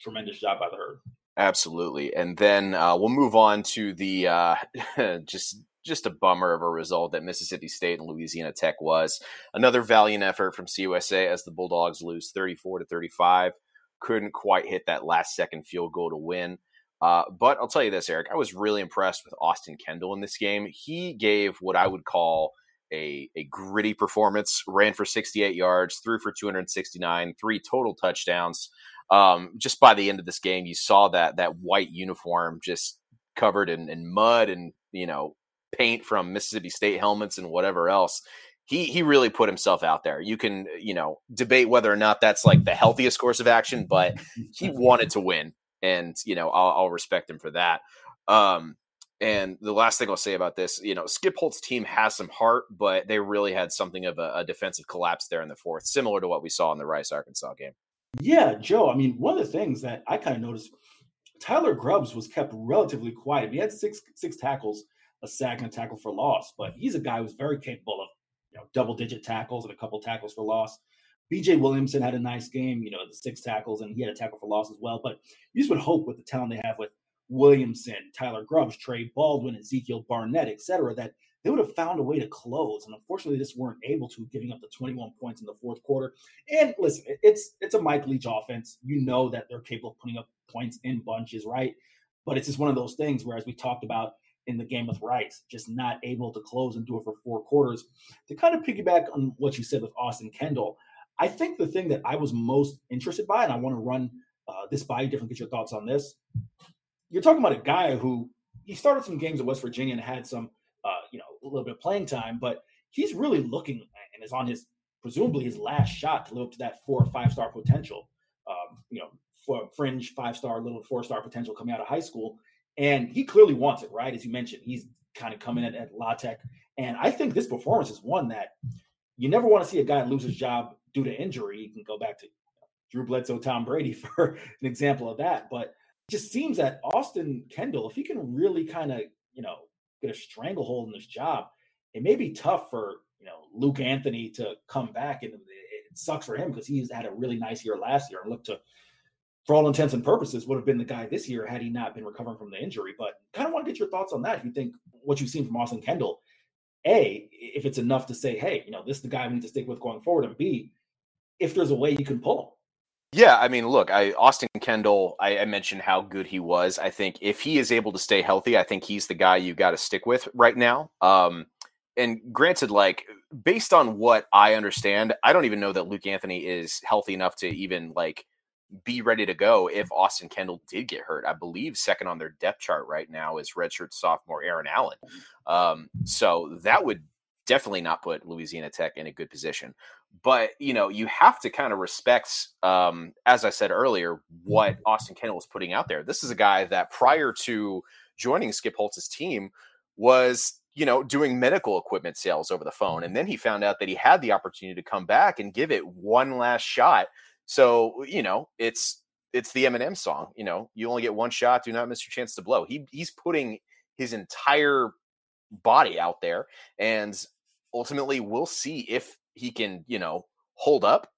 S2: tremendous job by the herd.
S1: Absolutely. And then uh, we'll move on to the uh, just just a bummer of a result that Mississippi State and Louisiana Tech was. Another valiant effort from CUSA as the Bulldogs lose 34 to 35. Couldn't quite hit that last second field goal to win. Uh, but I'll tell you this, Eric, I was really impressed with Austin Kendall in this game. He gave what I would call a, a gritty performance, ran for 68 yards, threw for 269, three total touchdowns. Um, just by the end of this game, you saw that that white uniform just covered in, in mud and you know paint from Mississippi State helmets and whatever else. He he really put himself out there. You can you know debate whether or not that's like the healthiest course of action, but he wanted to win, and you know I'll, I'll respect him for that. Um, And the last thing I'll say about this, you know, Skip Holtz's team has some heart, but they really had something of a, a defensive collapse there in the fourth, similar to what we saw in the Rice Arkansas game.
S2: Yeah, Joe. I mean, one of the things that I kind of noticed, Tyler Grubbs was kept relatively quiet. He had six six tackles, a sack, and a tackle for loss, but he's a guy who's very capable of you know double digit tackles and a couple tackles for loss. BJ Williamson had a nice game, you know, the six tackles, and he had a tackle for loss as well. But you just would hope with the talent they have with Williamson, Tyler Grubbs, Trey Baldwin, Ezekiel Barnett, et cetera, that they would have found a way to close. And unfortunately, they just weren't able to, giving up the 21 points in the fourth quarter. And listen, it's it's a Mike Leach offense. You know that they're capable of putting up points in bunches, right? But it's just one of those things where, as we talked about in the game with Rice, just not able to close and do it for four quarters. To kind of piggyback on what you said with Austin Kendall, I think the thing that I was most interested by, and I want to run uh, this by you, different, get your thoughts on this you're talking about a guy who he started some games at West Virginia and had some, uh, you know, a little bit of playing time, but he's really looking and is on his presumably his last shot to live up to that four or five star potential. Um, you know, for fringe five star, little four star potential coming out of high school, and he clearly wants it, right? As you mentioned, he's kind of coming in at La Tech, and I think this performance is one that you never want to see a guy lose his job due to injury. You can go back to Drew Bledsoe, Tom Brady for an example of that, but just seems that Austin Kendall, if he can really kind of, you know, get a stranglehold in this job, it may be tough for, you know, Luke Anthony to come back. And it, sucks for him because he's had a really nice year last year and looked to, for all intents and purposes, would have been the guy this year had he not been recovering from the injury. But kind of want to get your thoughts on that. If you think what you've seen from Austin Kendall, A, if it's enough to say, hey, you know, this is the guy we need to stick with going forward, and B, if there's a way you can pull him.
S1: Yeah, I mean, look, I Austin Kendall. I, I, mentioned how good he was. I think if he is able to stay healthy, I think he's the guy you got to stick with right now. Um, and granted, like based on what I understand, I don't even know that Luke Anthony is healthy enough to even like be ready to go if Austin Kendall did get hurt. I believe second on their depth chart right now is redshirt sophomore Aaron Allen. Um, so that would definitely not put Louisiana Tech in a good position but you know you have to kind of respect um, as i said earlier what mm-hmm. austin kendall was putting out there. This is a guy that prior to joining skip holtz's team was you know doing medical equipment sales over the phone and then he found out that he had the opportunity to come back and give it one last shot. So you know it's it's the eminem song you know you only get one shot do not miss your chance to blow. He he's putting his entire body out there and ultimately we'll see if he can, you know, hold up.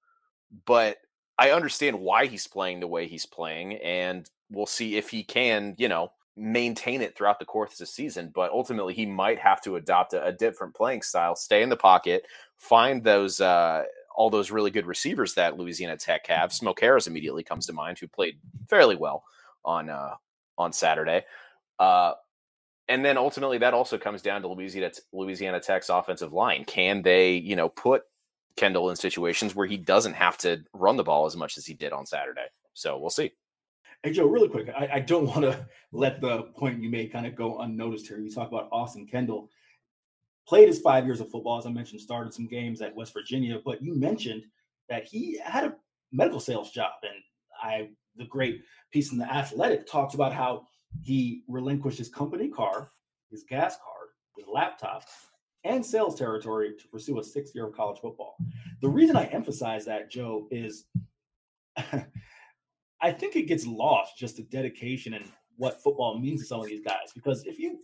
S1: But I understand why he's playing the way he's playing, and we'll see if he can, you know, maintain it throughout the course of the season. But ultimately, he might have to adopt a, a different playing style, stay in the pocket, find those uh, all those really good receivers that Louisiana Tech have. Smoke Harris immediately comes to mind, who played fairly well on uh, on Saturday. Uh, and then ultimately that also comes down to Louisiana Louisiana Tech's offensive line. Can they, you know, put Kendall in situations where he doesn't have to run the ball as much as he did on Saturday? So we'll see.
S2: Hey Joe, really quick, I, I don't want to let the point you made kind of go unnoticed here. You talk about Austin Kendall played his five years of football, as I mentioned, started some games at West Virginia, but you mentioned that he had a medical sales job, and I the great piece in the Athletic talks about how he relinquished his company car, his gas card, his laptop, and sales territory to pursue a sixth year of college football. The reason I emphasize that, Joe, is I think it gets lost just the dedication and what football means to some of these guys. Because if you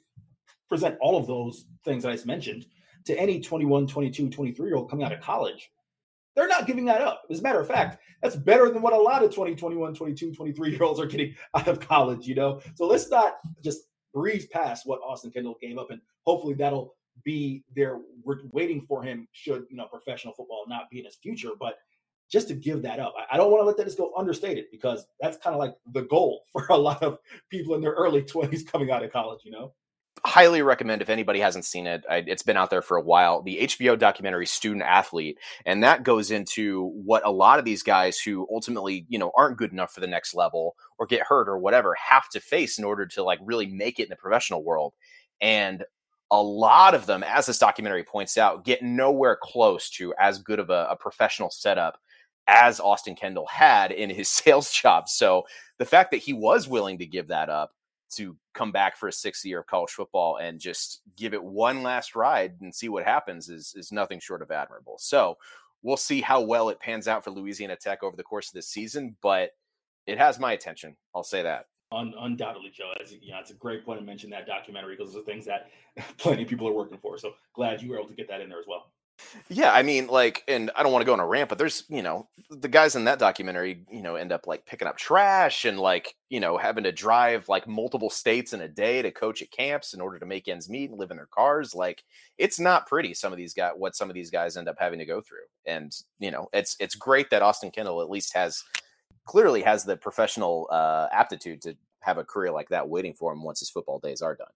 S2: present all of those things that I just mentioned to any 21, 22, 23 year old coming out of college, they're not giving that up. As a matter of fact, that's better than what a lot of 20, 21, 22, 23 year olds are getting out of college, you know? So let's not just breeze past what Austin Kendall gave up. And hopefully that'll be there waiting for him should, you know, professional football not be in his future. But just to give that up, I don't want to let that just go understated because that's kind of like the goal for a lot of people in their early 20s coming out of college, you know?
S1: Highly recommend if anybody hasn't seen it. I, it's been out there for a while. The hbo documentary student athlete. And that goes into what a lot of these guys who ultimately you know aren't good enough for the next level or get hurt or whatever have to face in order to like really make it in the professional world. And a lot of them as this documentary points out get nowhere close to as good of a, a professional setup as austin kendall had in his sales job. So the fact that he was willing to give that up to come back for a sixth year of college football and just give it one last ride and see what happens is is nothing short of admirable. So we'll see how well it pans out for Louisiana Tech over the course of this season, but it has my attention. I'll say that.
S2: Un- undoubtedly, Joe. Know, it's a great point to mention that documentary because those are things that plenty of people are working for. So glad you were able to get that in there as well.
S1: Yeah, I mean, like, and I don't want to go on a rant, but there's, you know, the guys in that documentary, you know, end up like picking up trash and like, you know, having to drive like multiple states in a day to coach at camps in order to make ends meet and live in their cars. Like, it's not pretty. Some of these guys, what some of these guys end up having to go through, and you know, it's it's great that Austin Kendall at least has clearly has the professional uh, aptitude to have a career like that waiting for him once his football days are done.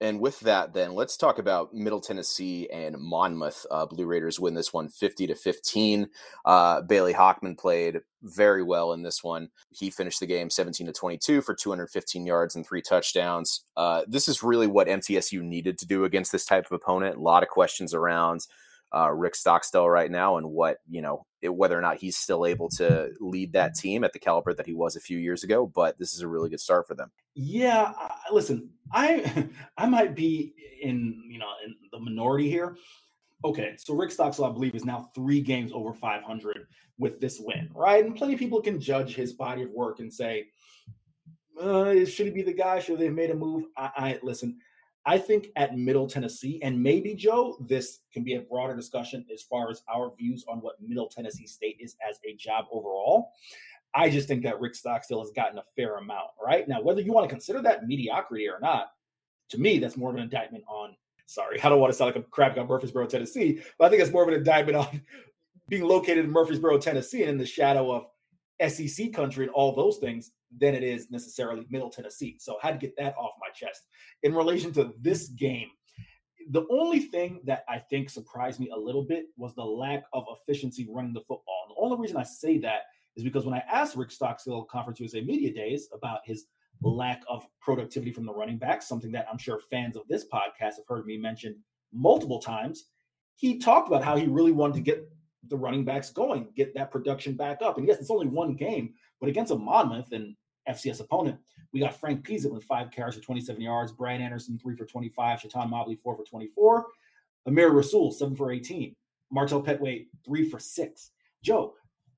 S1: And with that, then let's talk about Middle Tennessee and Monmouth. Uh, Blue Raiders win this one 50 to 15. Uh, Bailey Hockman played very well in this one. He finished the game 17 to 22 for 215 yards and three touchdowns. Uh, this is really what MTSU needed to do against this type of opponent. A lot of questions around uh, Rick Stockstill right now and what you know it, whether or not he's still able to lead that team at the caliber that he was a few years ago. But this is a really good start for them.
S2: Yeah, listen, I I might be in you know in the minority here. Okay, so Rick Stockstill, I believe, is now three games over 500 with this win, right? And plenty of people can judge his body of work and say, uh, should he be the guy? Should they have made a move? I, I listen. I think at Middle Tennessee, and maybe Joe, this can be a broader discussion as far as our views on what Middle Tennessee State is as a job overall. I just think that Rick Stockstill has gotten a fair amount, right? Now, whether you want to consider that mediocrity or not, to me, that's more of an indictment on, sorry, I don't want to sound like a crap on Murfreesboro, Tennessee, but I think it's more of an indictment on being located in Murfreesboro, Tennessee, and in the shadow of SEC country and all those things than it is necessarily Middle Tennessee. So I had to get that off my chest. In relation to this game, the only thing that I think surprised me a little bit was the lack of efficiency running the football. And the only reason I say that is because when I asked Rick Stockstill Conference USA Media Days about his lack of productivity from the running back, something that I'm sure fans of this podcast have heard me mention multiple times, he talked about how he really wanted to get the running backs going, get that production back up. And yes, it's only one game, but against a Monmouth and FCS opponent, we got Frank Peasant with five carries for 27 yards, Brian Anderson three for 25, Chaton Mobley four for 24, Amir Rasul seven for 18, Martell Petway, three for six. Joe,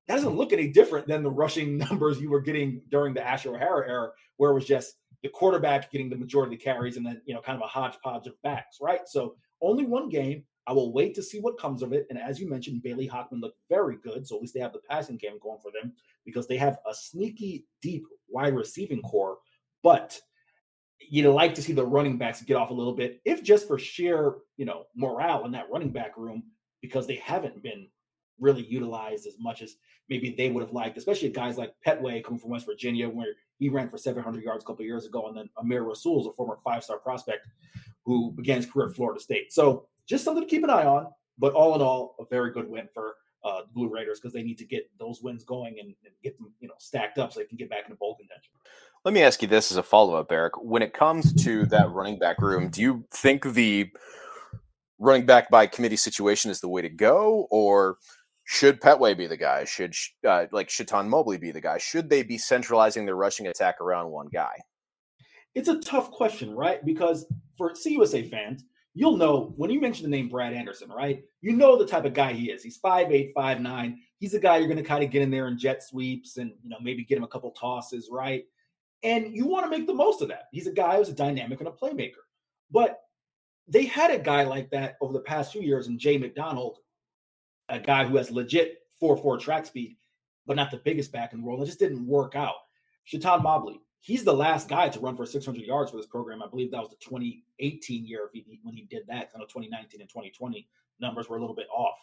S2: that doesn't look any different than the rushing numbers you were getting during the Asher O'Hara era, where it was just the quarterback getting the majority of the carries and then you know kind of a hodgepodge of backs, right? So only one game. I will wait to see what comes of it. And as you mentioned, Bailey Hockman looked very good. So at least they have the passing game going for them because they have a sneaky, deep wide receiving core. But you'd like to see the running backs get off a little bit, if just for sheer, you know, morale in that running back room, because they haven't been really utilized as much as maybe they would have liked, especially guys like Petway coming from West Virginia, where he ran for 700 yards a couple years ago, and then Amir Rasul is a former five-star prospect who began his career at Florida State. So just something to keep an eye on. But all in all, a very good win for uh, the Blue Raiders because they need to get those wins going and, and, get them, you know, stacked up so they can get back into bowl contention.
S1: Let me ask you this as a follow up, Eric. When it comes to that running back room, do you think the running back by committee situation is the way to go, or should Petway be the guy? Should uh, like Chaton Mobley be the guy? Should they be centralizing their rushing attack around one guy?
S2: It's a tough question, right? Because for CUSA fans, you'll know when you mention the name Brad Anderson, right? You know the type of guy he is. He's 5'8, 5'9. He's a guy you're going to kind of get in there in jet sweeps and, you know, maybe get him a couple tosses, right? And you want to make the most of that. He's a guy who's a dynamic and a playmaker. But they had a guy like that over the past few years in Jay McDonald, a guy who has legit 4-4 track speed, but not the biggest back in the world. It just didn't work out. Chaton Mobley, he's the last guy to run for 600 yards for this program. I believe that was the 2018 year he, when he did that. I know 2019 and 2020 numbers were a little bit off.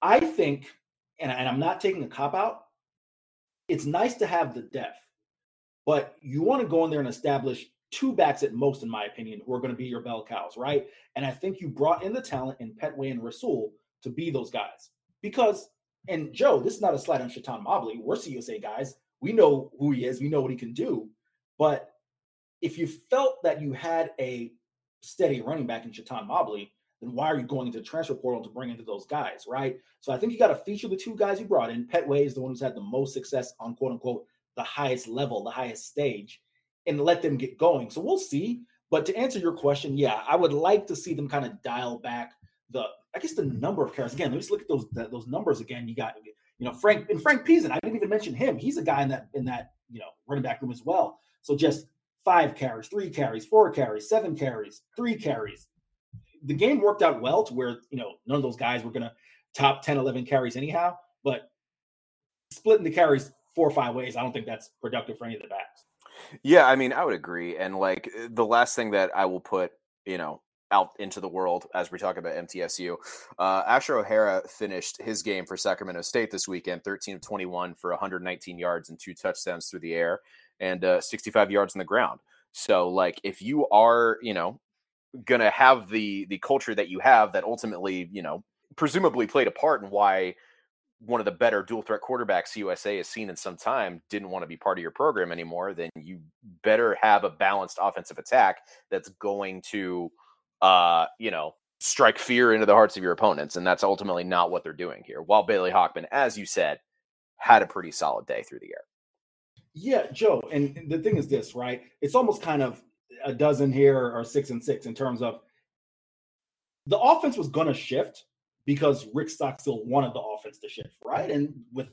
S2: I think, and, and I'm not taking a cop out, it's nice to have the depth, but you want to go in there and establish two backs at most, in my opinion, who are going to be your bell cows, right? And I think you brought in the talent in Petway and Rasul to be those guys. Because, and Joe, this is not a slide on Chaton Mobley. We're CUSA guys we know who he is, we know what he can do. But if you felt that you had a steady running back in Chaton Mobley, then why are you going into the transfer portal to bring into those guys, right? So I think you got to feature the two guys you brought in. Petway is the one who's had the most success on quote unquote the highest level, the highest stage. and let them get going. So we'll see. But to answer your question, yeah, I would like to see them kind of dial back the, I guess the number of carries. Again, let's look at those those numbers again. You got, you know, Frank and Frank Peasant. I didn't even mention him. He's a guy in that in that you know running back room as well. So just five carries, three carries, four carries, seven carries, three carries. The game worked out well to where, you know, none of those guys were going to top 10, 11 carries anyhow. But splitting the carries four or five ways, I don't think that's productive for any of the backs.
S1: Yeah, I mean, I would agree. And like the last thing that I will put, you know, out into the world as we talk about MTSU. Uh, Asher O'Hara finished his game for Sacramento State this weekend, 13 of 21 for 119 yards and two touchdowns through the air and uh, 65 yards on the ground. So, like, if you are, you know, gonna have the the culture that you have, that ultimately, you know, presumably played a part in why one of the better dual threat quarterbacks USA has seen in some time didn't want to be part of your program anymore, then you better have a balanced offensive attack that's going to, uh, you know, strike fear into the hearts of your opponents. And that's ultimately not what they're doing here. While Bailey Hockman, as you said, had a pretty solid day through the air.
S2: Yeah, Joe. And the thing is this, right? It's almost kind of a dozen here or six and six in terms of the offense was going to shift because Rick Stockstill wanted the offense to shift, right? And with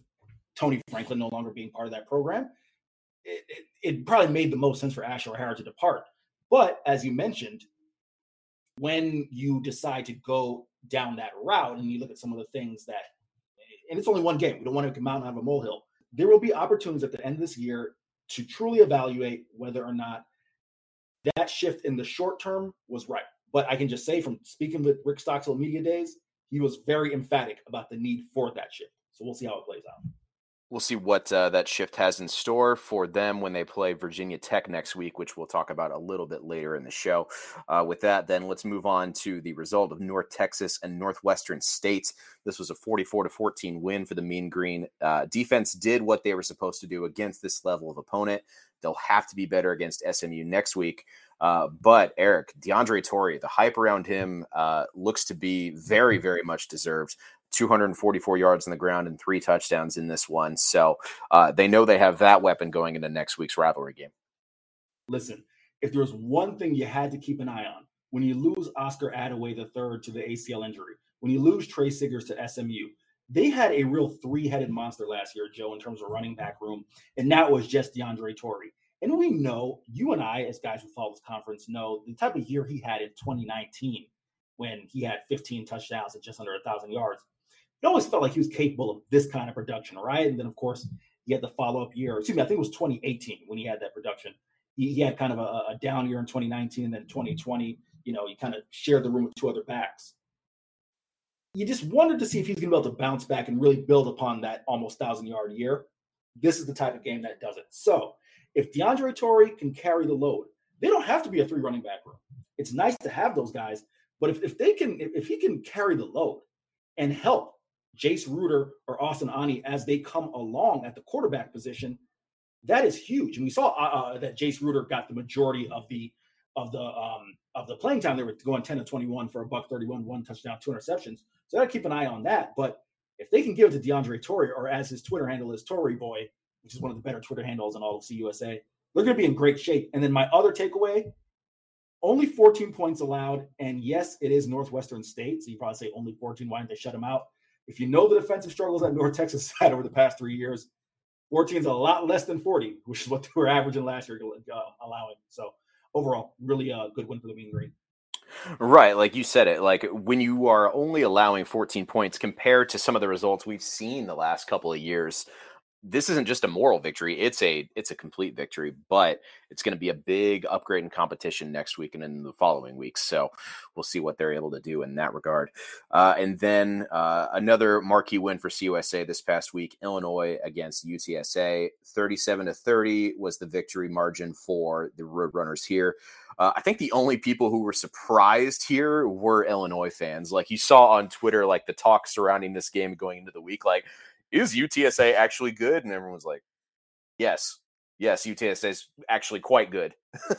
S2: Tony Franklin no longer being part of that program, it, it, it probably made the most sense for Asher O'Hara to depart. But as you mentioned, when you decide to go down that route and you look at some of the things that, and it's only one game, we don't want to come out and have a molehill there will be opportunities at the end of this year to truly evaluate whether or not that shift in the short term was right. But I can just say from speaking with Rick Stockstill media days, he was very emphatic about the need for that shift. So we'll see how it plays out.
S1: We'll see what uh, that shift has in store for them when they play Virginia Tech next week, which we'll talk about a little bit later in the show. Uh, with that, then let's move on to the result of North Texas and Northwestern State. This was a 44 to 14 win for the Mean Green. Uh, defense did what they were supposed to do against this level of opponent. They'll have to be better against SMU next week. Uh, but Eric, DeAndre Torrey, the hype around him uh, looks to be very, very much deserved. 244 yards on the ground and three touchdowns in this one. So uh, they know they have that weapon going into next week's rivalry game.
S2: Listen, if there's one thing you had to keep an eye on when you lose Oscar the third to the ACL injury, when you lose Trey Siggers to SMU, they had a real three-headed monster last year, Joe, in terms of running back room, and that was just DeAndre Torrey. And we know, you and I, as guys who follow this conference, know the type of year he had in 2019 when he had 15 touchdowns and just under a thousand yards it always felt like he was capable of this kind of production, right? And then, of course, he had the follow up year. Excuse me, I think it was 2018 when he had that production. He, he had kind of a, a, down year in 2019, and then mm-hmm. 2020, you know, he kind of shared the room with two other backs. You just wanted to see if he's going to be able to bounce back and really build upon that almost thousand yard year. This is the type of game that does it. So, if DeAndre Torrey can carry the load, they don't have to be a three running back room. It's nice to have those guys, but if, if they can, if he can carry the load and help Jace Ruder or Austin Aune as they come along at the quarterback position, that is huge. And we saw uh, uh, that Jace Ruder got the majority of the of the um, of the playing time. They were going 10 to 21 for a buck 31, one touchdown, two interceptions. So gotta keep an eye on that. But if they can give it to DeAndre Torrey, or as his Twitter handle is Torrey Boy, which is one of the better Twitter handles in all of CUSA, they're gonna be in great shape. And then my other takeaway only 14 points allowed. And yes, it is Northwestern State. So you probably say only 14. Why didn't they shut them out? If you know the defensive struggles that North Texas had over the past three years, 14 is a lot less than 40, which is what they were averaging last year, uh, allowing. So overall, really a good win for the Mean Green.
S1: Right, like you said it, like when you are only allowing 14 points compared to some of the results we've seen the last couple of years, this isn't just a moral victory it's a it's a complete victory but it's going to be a big upgrade in competition next week and in the following weeks so we'll see what they're able to do in that regard. Uh, and then uh, another marquee win for cusa this past week illinois against utsa 37 to 30 was the victory margin for the roadrunners here. Uh, I think the only people who were surprised here were Illinois fans. Like you saw on Twitter, like the talk surrounding this game going into the week, like is UTSA actually good? And everyone's like, yes, yes, UTSA is actually quite good.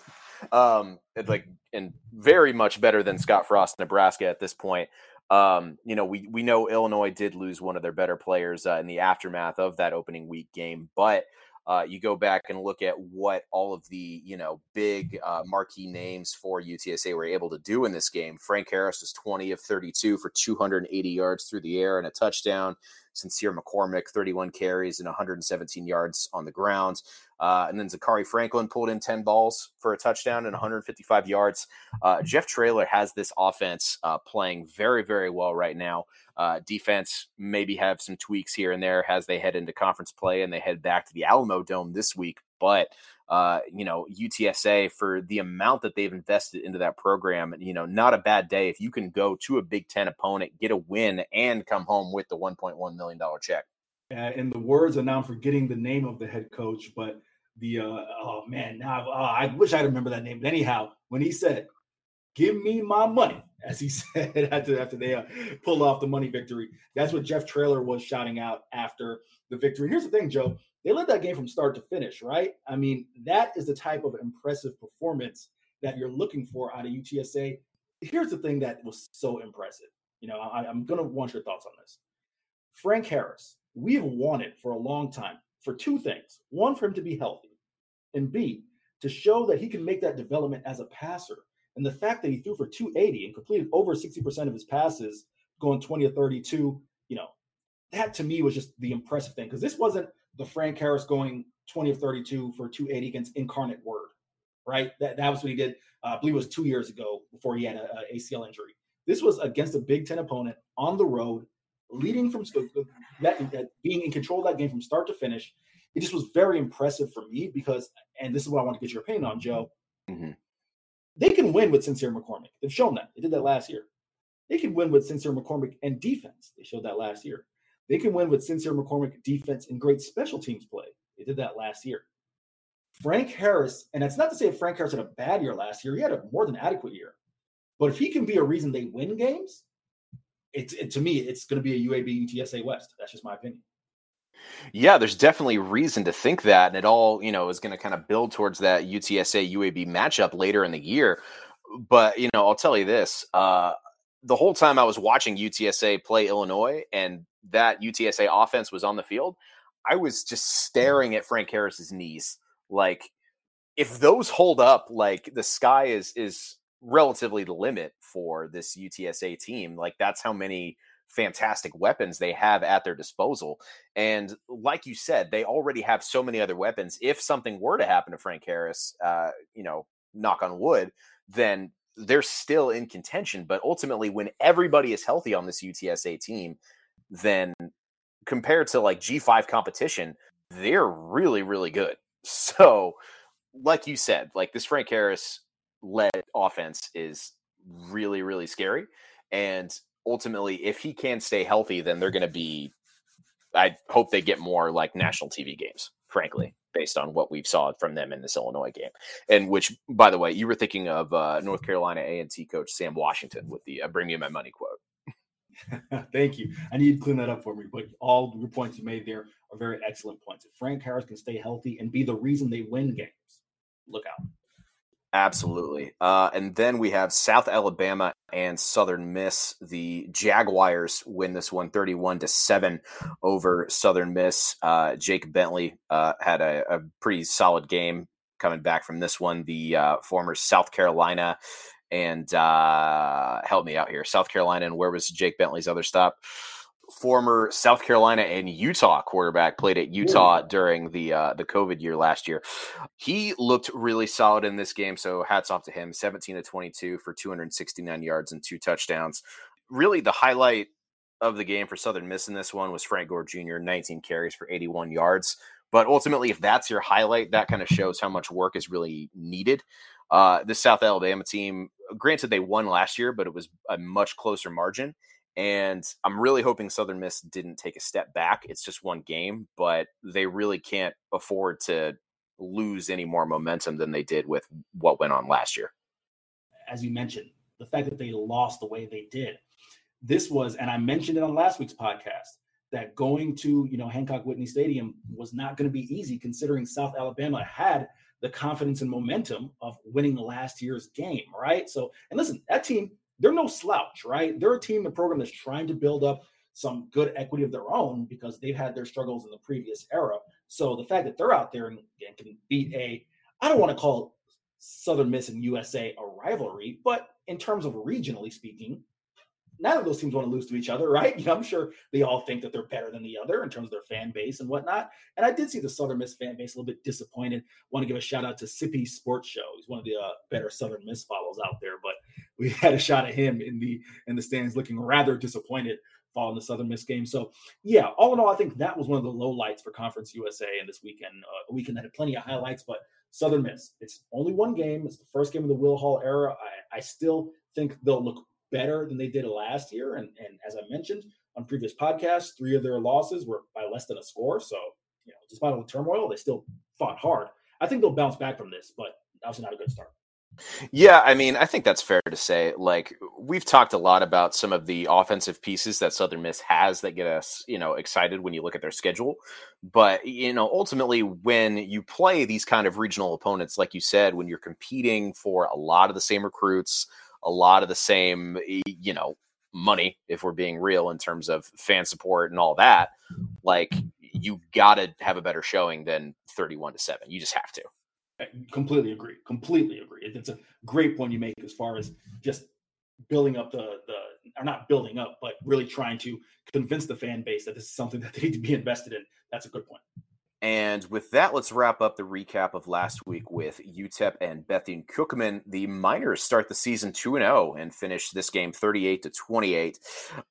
S1: um, like, and very much better than Scott Frost, Nebraska at this point. Um, you know, we we know Illinois did lose one of their better players uh, in the aftermath of that opening week game, but uh, you go back and look at what all of the you know big uh, marquee names for UTSA were able to do in this game. Frank Harris was 20 of 32 for 280 yards through the air and a touchdown. Sincere McCormick, 31 carries and 117 yards on the ground. Uh, and then Zakhari Franklin pulled in 10 balls for a touchdown and 155 yards. Uh, Jeff Traylor has this offense uh, playing very, very well right now. Uh, defense maybe have some tweaks here and there as they head into conference play and they head back to the Alamo Dome this week. But uh, you know, UTSA for the amount that they've invested into that program, you know, not a bad day if you can go to a Big Ten opponent, get a win, and come home with the $1.1 million check.
S2: Uh, the words, and now I'm forgetting the name of the head coach, but the uh, oh man, now uh, I wish I remember that name. But anyhow, when he said, "Give me my money," as he said after after they uh, pulled off the money victory, that's what Jeff Traylor was shouting out after the victory. Here's the thing, Joe they led that game from start to finish, right? I mean, that is the type of impressive performance that you're looking for out of UTSA. Here's the thing that was so impressive. You know, I, am going to want your thoughts on this. Frank Harris, we've wanted for a long time for two things. One, for him to be healthy, and B, to show that he can make that development as a passer. And the fact that he threw for 280 and completed over 60% of his passes, going 20 to 32, you know, that to me was just the impressive thing because this wasn't the Frank Harris going 20 of 32 for 280 against Incarnate Word, right? That, that was what he did, uh, I believe it was two years ago before he had an ACL injury. This was against a Big Ten opponent on the road, leading from that, that, being in control of that game from start to finish. It just was very impressive for me because, and this is what I want to get your opinion on, Joe. Mm-hmm. They can win with Sincere McCormick. They've shown that. They did that last year. They can win with Sincere McCormick and defense. They showed that last year. They can win with Sincere McCormick defense and great special teams play. They did that last year. Frank Harris, and it's not to say Frank Harris had a bad year last year. He had a more than adequate year. But if he can be a reason they win games, it's it, to me, it's going to be a UAB UTSA West. That's just my opinion.
S1: Yeah, there's definitely reason to think that, and it all you know is going to kind of build towards that UTSA UAB matchup later in the year. But you know, I'll tell you this: uh, the whole time I was watching UTSA play Illinois, and that UTSA offense was on the field, I was just staring at Frank Harris's knees. Like, if those hold up, like the sky is is relatively the limit for this UTSA team. Like, that's how many fantastic weapons they have at their disposal. And like you said, they already have so many other weapons. If something were to happen to Frank Harris, uh, you know, knock on wood, then they're still in contention. But ultimately, when everybody is healthy on this UTSA team, then compared to like G5 competition, they're really, really good. So, like you said, like this Frank Harris led offense is really, really scary. And ultimately, if he can stay healthy, then they're going to be, I hope they get more like national TV games, frankly, based on what we've saw from them in this Illinois game. And which, by the way, you were thinking of uh, North Carolina A&T coach Sam Washington with the uh, bring me my money quote.
S2: Thank you. I need to clean that up for me, but all the points you made there are very excellent points. If Frank Harris can stay healthy and be the reason they win games, look out.
S1: Absolutely. Uh, and then we have South Alabama and Southern Miss. The Jaguars win this one 31 to 7 over Southern Miss. Uh, Jake Bentley uh, had a, a, pretty solid game coming back from this one. The uh, former South Carolina and uh, help me out here. South Carolina, and where was Jake Bentley's other stop? Former South Carolina and Utah quarterback played at Utah during the uh, the COVID year last year. He looked really solid in this game, so hats off to him. 17 to 22 for 269 yards and two touchdowns. Really, the highlight of the game for Southern Miss in this one was Frank Gore Jr. 19 carries for 81 yards. But ultimately, if that's your highlight, that kind of shows how much work is really needed. Uh, the South Alabama team, granted, they won last year, but it was a much closer margin. And I'm really hoping Southern Miss didn't take a step back. It's just one game, but they really can't afford to lose any more momentum than they did with what went on last year.
S2: As you mentioned, the fact that they lost the way they did. This was, and I mentioned it on last week's podcast, that going to you know Hancock Whitney Stadium was not going to be easy, considering South Alabama had the confidence and momentum of winning last year's game, right? So, and listen, that team, they're no slouch, right? They're a team, a program that's trying to build up some good equity of their own because they've had their struggles in the previous era. So the fact that they're out there and, and can beat a, I don't want to call Southern Miss and USA a rivalry, but in terms of regionally speaking, none of those teams want to lose to each other, right? You know, I'm sure they all think that they're better than the other in terms of their fan base and whatnot. And I did see the Southern Miss fan base a little bit disappointed. Want to give a shout out to Sippy Sports Show. He's one of the uh, better Southern Miss follows out there, but we had a shot at him in the in the stands, looking rather disappointed following the Southern Miss game. So yeah, all in all, I think that was one of the low lights for Conference USA in this weekend. Uh, a weekend that had plenty of highlights, but Southern Miss. It's only one game. It's the first game of the Will Hall era. I, I still think they'll look better than they did last year. And, and as I mentioned on previous podcasts, three of their losses were by less than a score. So, you know, despite all the turmoil, they still fought hard. I think they'll bounce back from this, but obviously not a good start.
S1: Yeah, I mean, I think that's fair to say. Like we've talked a lot about some of the offensive pieces that Southern Miss has that get us, you know, excited when you look at their schedule. But, you know, ultimately when you play these kind of regional opponents like you said, when you're competing for a lot of the same recruits, a lot of the same, you know, money if we're being real in terms of fan support and all that, like you got to have a better showing than 31 to 7. You just have to.
S2: I completely agree. Completely agree. It's a great point you make as far as just building up the the or not building up, but really trying to convince the fan base that this is something that they need to be invested in. That's a good point.
S1: And with that, let's wrap up the recap of last week with UTEP and Bethune Cookman. The Miners start the season 2 0 and finish this game 38 to 28.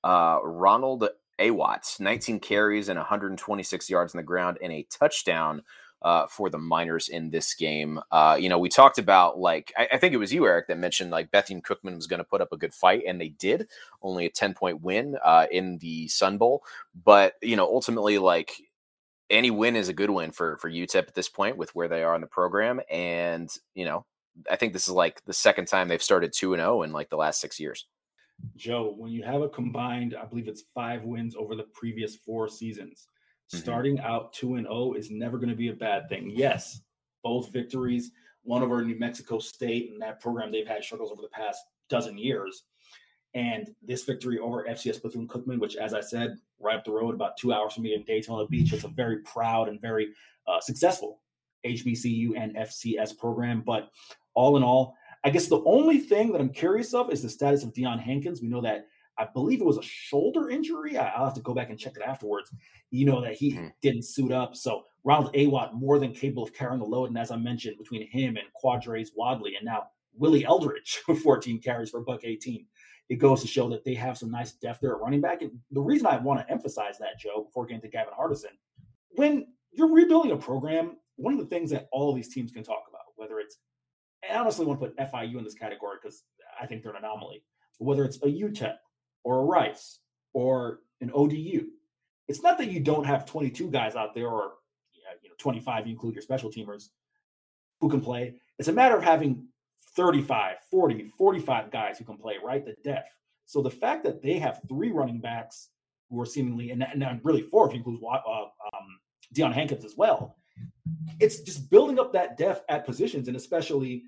S1: Uh, Ronald Awatt, 19 carries and 126 yards on the ground and a touchdown uh, for the Miners in this game. Uh, you know, we talked about like I, I, think it was you, Eric, that mentioned like Bethune Cookman was going to put up a good fight, and they did. Only a ten point win uh, in the Sun Bowl, but you know, ultimately, like any win is a good win for for UTEP at this point with where they are in the program, and you know, I think this is like the second time they've started two and zero oh in like the last six years.
S2: Joe, when you have a combined, I believe it's five wins over the previous four seasons Mm-hmm. Starting out 2 and 0 is never going to be a bad thing. Yes, both victories, one over New Mexico State and that program they've had struggles over the past dozen years. And this victory over FCS Bethune Cookman, which, as I said, right up the road, about two hours from me in Daytona Beach, it's a very proud and very uh, successful HBCU and FCS program. But all in all, I guess the only thing that I'm curious of is the status of Deion Hankins. We know that I believe it was a shoulder injury. I, will have to go back and check it afterwards. You know that he mm-hmm. didn't suit up. So Ronald Awatt more than capable of carrying the load. And as I mentioned, between him and Quardraiz Wadley and now Willie Eldridge, 14 carries for buck 18. It goes to show that they have some nice depth there at running back. And the reason I want to emphasize that, Joe, before getting to Gavin Hardison, when you're rebuilding a program, one of the things that all of these teams can talk about, whether it's, I honestly want to put FIU in this category because I think they're an anomaly, whether it's a UTEP or a Rice or an ODU. It's not that you don't have 22 guys out there or you know 25 you include your special teamers who can play. It's a matter of having 35, 40, 45 guys who can play, right? The depth. So the fact that they have three running backs who are seemingly, and, and really four if you include uh, um, Deion Hankins as well, it's just building up that depth at positions and especially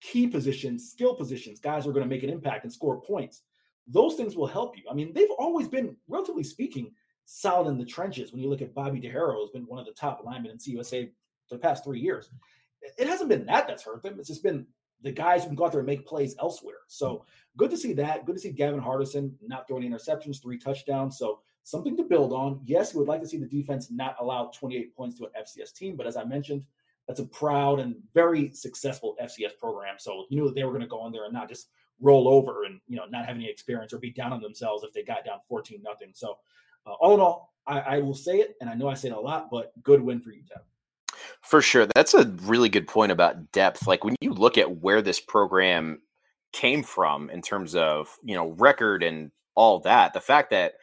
S2: key positions, skill positions, guys who are going to make an impact and score points those things will help you. I mean, they've always been, relatively speaking, solid in the trenches. When you look at Bobby DeHaro, has been one of the top linemen in CUSA for the past three years. It hasn't been that that's hurt them. It's just been the guys who can go out there and make plays elsewhere. So mm. good to see that. Good to see Gavin Hardison not throwing interceptions, three touchdowns. So something to build on. Yes, we would like to see the defense not allow 28 points to an FCS team, but as I mentioned, that's a proud and very successful FCS program. So you knew that they were going to go in there and not just roll over and you know not have any experience or be down on themselves if they got down 14 nothing. So uh, all in all, I, I, will say it, and I know I say it a lot, but good win for UTEP.
S1: For sure, that's a really good point about depth. Like when you look at where this program came from in terms of you know record and all that, the fact that,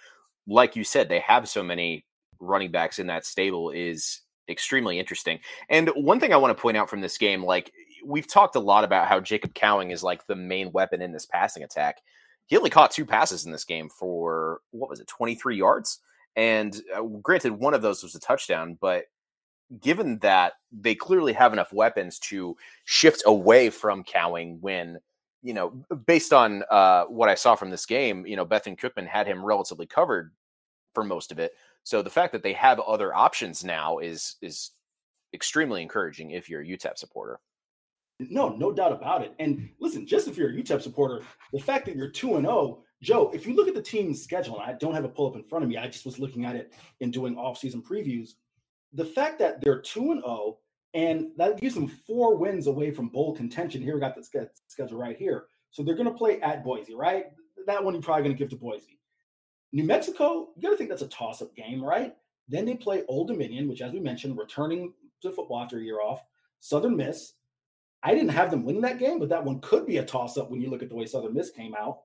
S1: like you said, they have so many running backs in that stable is extremely interesting. And one thing I want to point out from this game, like we've talked a lot about how Jacob Cowing is like the main weapon in this passing attack. He only caught two passes in this game for what was it, 23 yards? And uh, granted, one of those was a touchdown, but given that they clearly have enough weapons to shift away from Cowing when, you know, based on uh, what I saw from this game, you know, Bethune Cookman had him relatively covered for most of it. So the fact that they have other options now is is extremely encouraging if you're a UTEP supporter.
S2: No, no doubt about it. And listen, just if you're a UTEP supporter, the fact that you're 2 and 0, Joe, if you look at the team's schedule, and I don't have a pull up in front of me. I just was looking at it in doing off-season previews. The fact that they're 2 and 0 and that gives them four wins away from bowl contention. Here we got the schedule right here. So they're going to play at Boise, right? That one you're probably going to give to Boise. New Mexico, you got to think that's a toss-up game, right? Then they play Old Dominion, which, as we mentioned, returning to football after a year off. Southern Miss. I didn't have them winning that game, but that one could be a toss-up when you look at the way Southern Miss came out.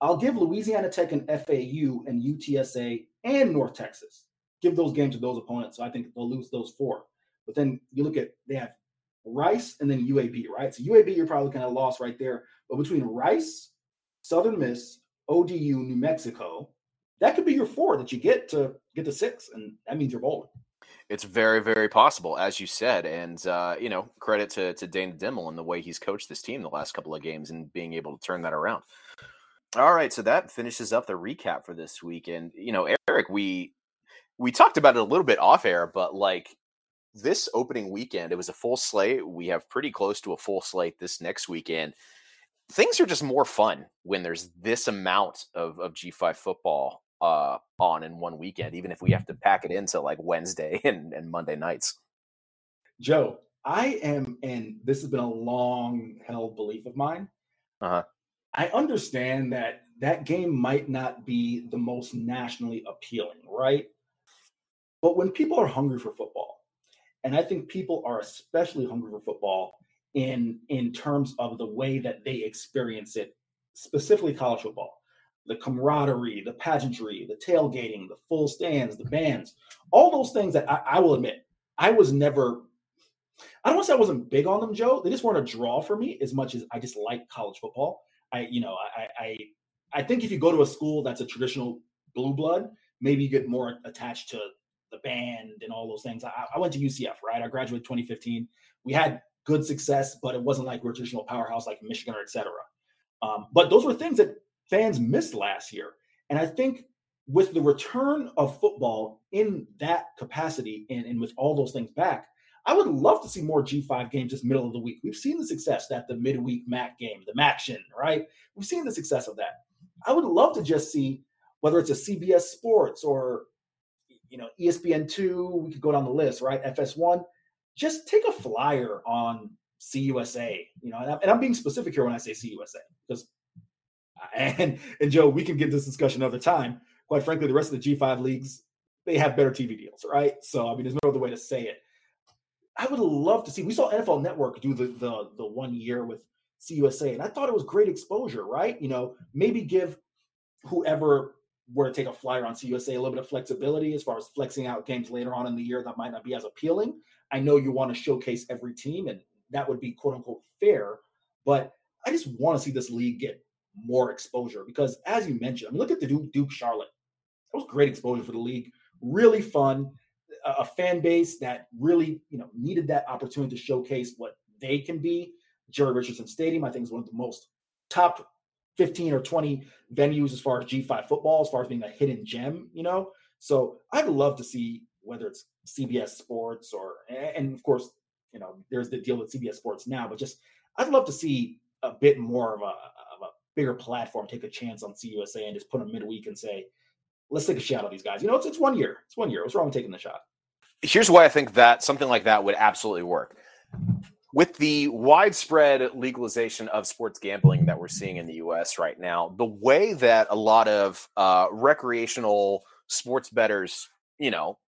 S2: I'll give Louisiana Tech and FAU and UTSA and North Texas. Give those games to those opponents. So I think they'll lose those four. But then you look at they have Rice and then UAB, right? So UAB, you're probably kind of lost right there. But between Rice, Southern Miss, ODU, New Mexico, that could be your four that you get to get to six, and that means you're bowling.
S1: It's very, very possible, as you said, and uh, you know, credit to to Dana Dimel and the way he's coached this team the last couple of games and being able to turn that around. All right, so that finishes up the recap for this week, and you know, Eric, we we talked about it a little bit off air, but like this opening weekend, it was a full slate. We have pretty close to a full slate this next weekend. Things are just more fun when there's this amount of, of G5 football uh, on in one weekend, even if we have to pack it into like Wednesday and, and Monday nights.
S2: Joe, I am, and this has been a long held belief of mine. Uh-huh. I understand that that game might not be the most nationally appealing, right? But when people are hungry for football, and I think people are especially hungry for football in in terms of the way that they experience it, specifically college football. The camaraderie, the pageantry, the tailgating, the full stands, the bands, all those things that I, I will admit, I was never I don't want to say I wasn't big on them, Joe. They just weren't a draw for me as much as I just like college football. I, you know, I, I, I think if you go to a school that's a traditional blue blood, maybe you get more attached to the band and all those things. I, I went to UCF, right? I graduated 2015. We had good success, but it wasn't like we're a traditional powerhouse like Michigan or et cetera. Um, but those were things that fans missed last year. And I think with the return of football in that capacity and, and with all those things back, I would love to see more G5 games just middle of the week. We've seen the success that the midweek MAC game, the MACtion, right? We've seen the success of that. I would love to just see whether it's a CBS Sports or you know, ESPN2, we could go down the list, right? FS1, just take a flyer on CUSA, you know, and and I'm being specific here when I say CUSA because, and, and Joe, we can get this discussion another time. Quite frankly, the rest of the G5 leagues, they have better TV deals, right? So, I mean, there's no other way to say it. I would love to see, we saw NFL Network do the, the, the one year with CUSA, and I thought it was great exposure, right? You know, maybe give whoever were to take a flyer on CUSA, a little bit of flexibility as far as flexing out games later on in the year that might not be as appealing. I know you want to showcase every team, and that would be quote unquote fair. But I just want to see this league get more exposure because, as you mentioned, I mean, look at the Duke, Duke Charlotte. That was great exposure for the league. Really fun, a, a fan base that really you know needed that opportunity to showcase what they can be. Jerry Richardson Stadium, I think, is one of the most top 15 or 20 venues as far as G5 football, as far as being a hidden gem, you know? So I'd love to see whether it's CBS Sports or, and of course, you know, there's the deal with CBS Sports now, but just I'd love to see a bit more of a, of a bigger platform take a chance on CUSA and just put them midweek and say, let's take a shot on these guys. You know, it's, it's one year. It's one year. What's wrong with taking the shot?
S1: Here's why I think that something like that would absolutely work with the widespread legalization of sports gambling that we're seeing in the US right now, the way that a lot of uh, recreational sports bettors, you know,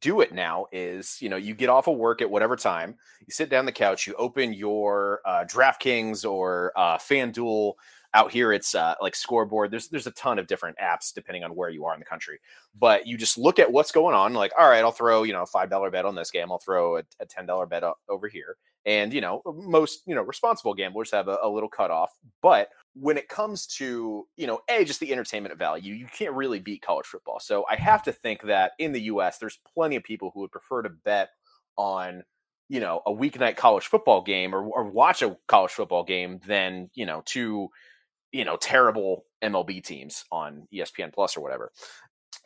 S1: do it now is, you know, you get off of work at whatever time, you sit down the couch, you open your uh, DraftKings or uh, FanDuel out here it's uh, like scoreboard there's there's a ton of different apps depending on where you are in the country but you just look at what's going on like all right i'll throw you know a five dollar bet on this game i'll throw a, a ten dollar bet over here and you know most you know responsible gamblers have a, a little cutoff but when it comes to you know a just the entertainment value you can't really beat college football so i have to think that in the us there's plenty of people who would prefer to bet on you know a weeknight college football game or, or watch a college football game than you know to you know terrible MLB teams on ESPN Plus or whatever.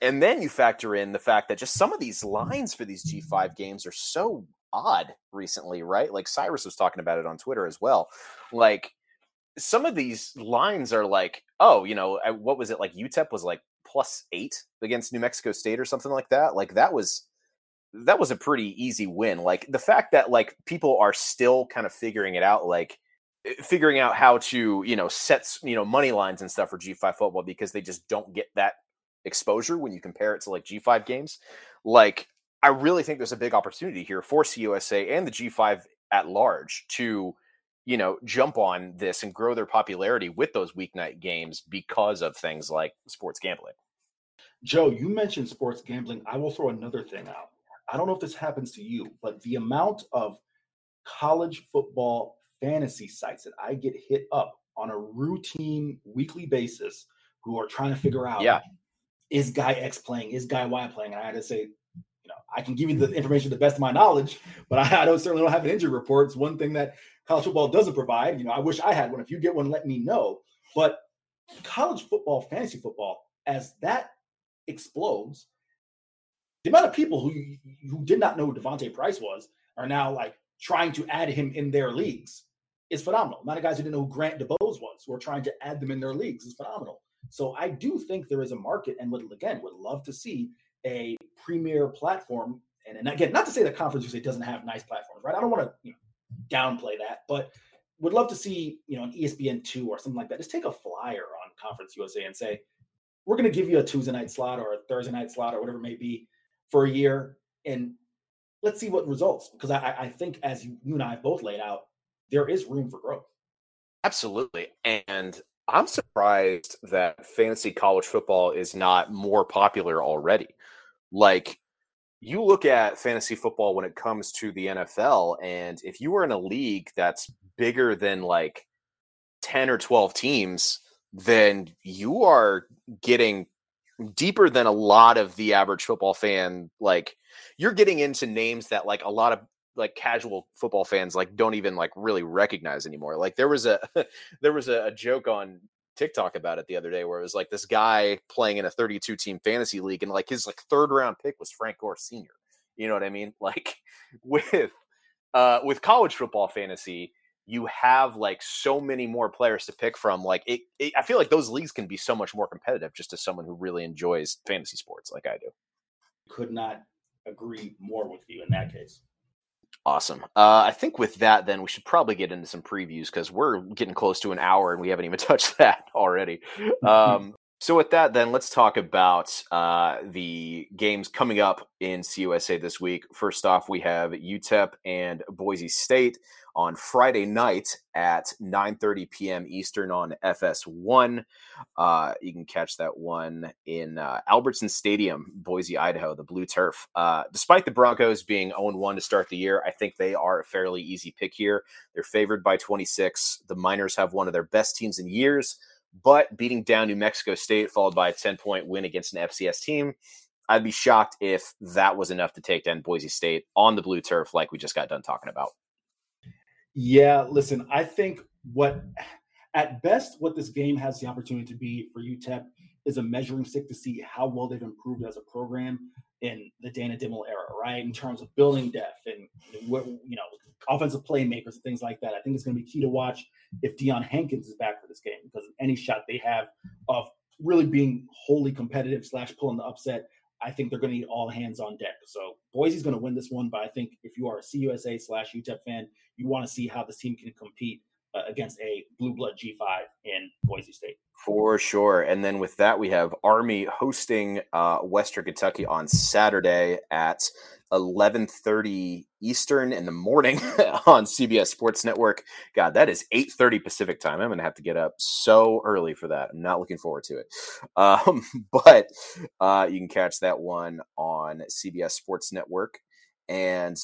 S1: and then you factor in the fact that just some of these lines for these G5 games are so odd recently, right? Like Cyrus was talking about it on Twitter as well. Like some of these lines are like, oh, you know, what was it like? UTEP was like plus eight against New Mexico State or something like that. Like that was that was a pretty easy win. Like the fact that like people are still kind of figuring it out, like figuring out how to you know sets you know money lines and stuff for G5 football because they just don't get that exposure when you compare it to like G5 games. Like I really think there's a big opportunity here for CUSA and the G5 at large to you know jump on this and grow their popularity with those weeknight games because of things like sports gambling.
S2: Joe, you mentioned sports gambling. I will throw another thing out. I don't know if this happens to you, but the amount of college football fantasy sites that I get hit up on a routine weekly basis who are trying to figure out
S1: yeah.
S2: is guy X playing, is guy Y playing? And I had to say, you know, I can give you the mm. information to the best of my knowledge, but I, I don't certainly don't have an injury report. It's one thing that college football doesn't provide. You know, I wish I had one. If you get one, let me know. But college football, fantasy football, as that explodes, the amount of people who who did not know who D'Vonte Price was are now like trying to add him in their leagues is phenomenal. The amount of guys who didn't know who Grant DuBose was who are trying to add them in their leagues is phenomenal. So I do think there is a market, and would again would love to see a premier platform. And, and again, not to say that Conference USA doesn't have nice platforms, right? I don't want to you know, downplay that, but would love to see you know an ESPN two or something like that. Just take a flyer on Conference USA and say we're going to give you a Tuesday night slot or a Thursday night slot or whatever it may be for a year, and let's see what results. Because I, I think, as you, you and I have both laid out, there is room for growth.
S1: Absolutely, and I'm surprised that fantasy college football is not more popular already. Like you look at fantasy football when it comes to the NFL, and if you are in a league that's bigger than like 10 or 12 teams, then you are getting deeper than a lot of the average football fan. Like you're getting into names that like a lot of like casual football fans like don't even like really recognize anymore. Like there was a there was a, joke on TikTok about it the other day where it was like this guy playing in a 32 team fantasy league and like his like third round pick was Frank Gore Sr. You know what I mean? Like with uh with college football fantasy, you have like so many more players to pick from. Like it, it I feel like those leagues can be so much more competitive just as someone who really enjoys fantasy sports like I do.
S2: Could not agree more with you in that case.
S1: Awesome. Uh, I think with that, then we should probably get into some previews because we're getting close to an hour and we haven't even touched that already. Um, so with that, then let's talk about uh, the games coming up in CUSA this week. First off, we have UTEP and Boise State on Friday night at 9:30 p.m. Eastern on FS1. Uh, you can catch that one in uh, Albertson Stadium, Boise, Idaho, the Blue Turf. Uh, despite the Broncos being 0-1 to start the year, I think they are a fairly easy pick here. They're favored by 26. The Miners have one of their best teams in years, but beating down New Mexico State followed by a 10-point win against an FCS team. I'd be shocked if that was enough to take down Boise State on the blue turf, like we just got done talking about.
S2: Yeah, listen, I think what at best what this game has the opportunity to be for UTEP is a measuring stick to see how well they've improved as a program in the Dana Dimel era, right? In terms of building depth and what you know, offensive playmakers and things like that. I think it's going to be key to watch if Deion Hankins is back for this game because any shot they have of really being wholly competitive slash pulling the upset I think they're going to need all hands on deck. So Boise's going to win this one, but I think if you are a CUSA slash UTEP fan, you want to see how this team can compete against a blue blood G5 in Boise State.
S1: For sure. And then with that, we have Army hosting uh, Western Kentucky on Saturday at 11:30 Eastern in the morning on CBS Sports Network. God, that is 8:30 Pacific time. I'm going to have to get up so early for that. I'm not looking forward to it. Um, but uh, you can catch that one on CBS Sports Network. And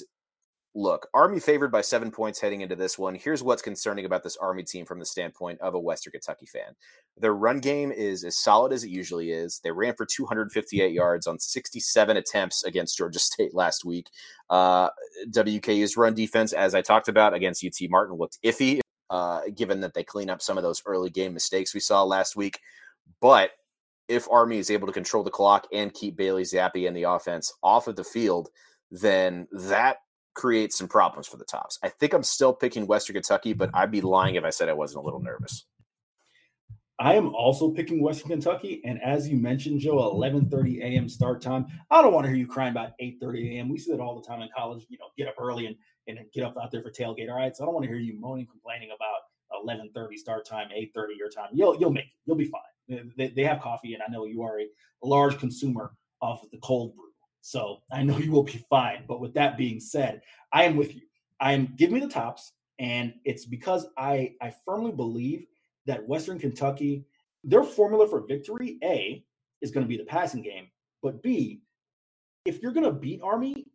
S1: look, Army favored by seven points heading into this one. Here's what's concerning about this Army team from the standpoint of a Western Kentucky fan. Their run game is as solid as it usually is. They ran for 258 yards on 67 attempts against Georgia State last week. Uh, WKU's run defense, as I talked about against UT Martin, looked iffy, uh, given that they clean up some of those early game mistakes we saw last week. But if Army is able to control the clock and keep Bailey Zappe and the offense off of the field, then that creates some problems for the tops. I think I'm still picking Western Kentucky, but I'd be lying if I said I wasn't a little nervous.
S2: I am also picking Western Kentucky, and as you mentioned, Joe, 11:30 a.m. start time. I don't want to hear you crying about 8:30 a.m. We see that all the time in college. You know, get up early and and get up out there for tailgate. All right, so I don't want to hear you moaning, complaining about 11:30 start time, 8:30 your time. You'll you'll make it. You'll be fine. They, they have coffee, and I know you are a large consumer of the cold brew, so I know you will be fine. But with that being said, I am with you. I am give me the tops, and it's because I I firmly believe that Western Kentucky, their formula for victory, A, is going to be the passing game. But B, if you're going to beat Army,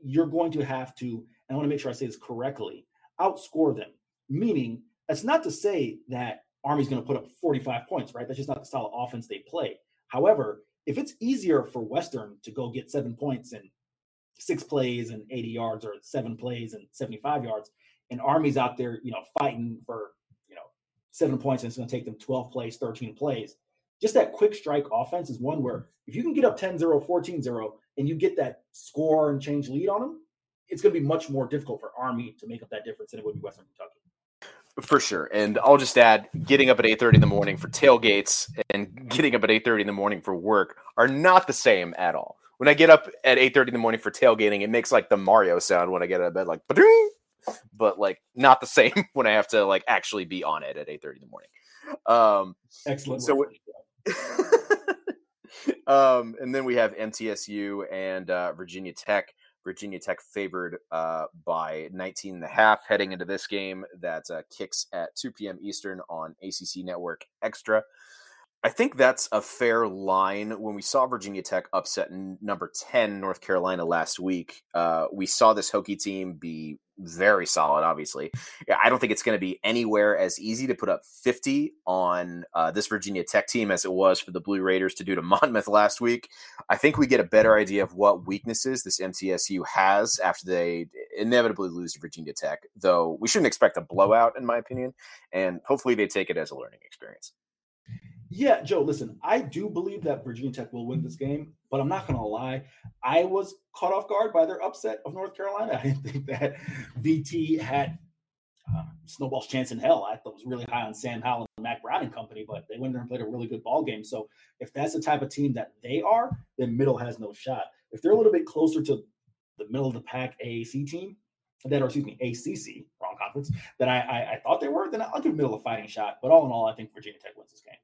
S2: you're going to have to, and I want to make sure I say this correctly, outscore them. Meaning, that's not to say that Army's going to put up 45 points, right? That's just not the style of offense they play. However, if it's easier for Western to go get seven points in six plays and 80 yards or seven plays and 75 yards, and Army's out there, you know, fighting for you know, seven points and it's going to take them 12 plays, 13 plays. Just that quick strike offense is one where if you can get up 10 0, 14 0, and you get that score and change lead on them, it's going to be much more difficult for Army to make up that difference than it would be Western Kentucky.
S1: For sure. And I'll just add getting up at 8:30 in the morning for tailgates and getting up at 8:30 in the morning for work are not the same at all. When I get up at 8:30 in the morning for tailgating, it makes like the Mario sound when I get out of bed like but like not the same when I have to like actually be on it at eight thirty in the morning. Um,
S2: Excellent.
S1: So, um, and then we have MTSU and uh, Virginia Tech. Virginia Tech favored uh, by 19 and a half heading into this game that uh, kicks at 2 p.m. Eastern on ACC Network Extra. I think that's a fair line. When we saw Virginia Tech upset number 10 North Carolina last week, uh, we saw this Hokie team be very solid, obviously. I don't think it's going to be anywhere as easy to put up 50 on uh, this Virginia Tech team as it was for the Blue Raiders to do to Monmouth last week. I think we get a better idea of what weaknesses this MTSU has after they inevitably lose to Virginia Tech, though we shouldn't expect a blowout, in my opinion. And hopefully they take it as a learning experience.
S2: Yeah, Joe, listen, I do believe that Virginia Tech will win this game, but I'm not going to lie. I was caught off guard by their upset of North Carolina. I didn't think that VT had uh, snowball's chance in hell. I thought was really high on Sam Howell and Mack Brown and company, but they went there and played a really good ball game. So if that's the type of team that they are, then middle has no shot. If they're a little bit closer to the middle of the pack AAC team, that or excuse me, ACC, wrong conference, that I, I, I thought they were, then I'll give middle a fighting shot. But all in all, I think Virginia Tech wins this game.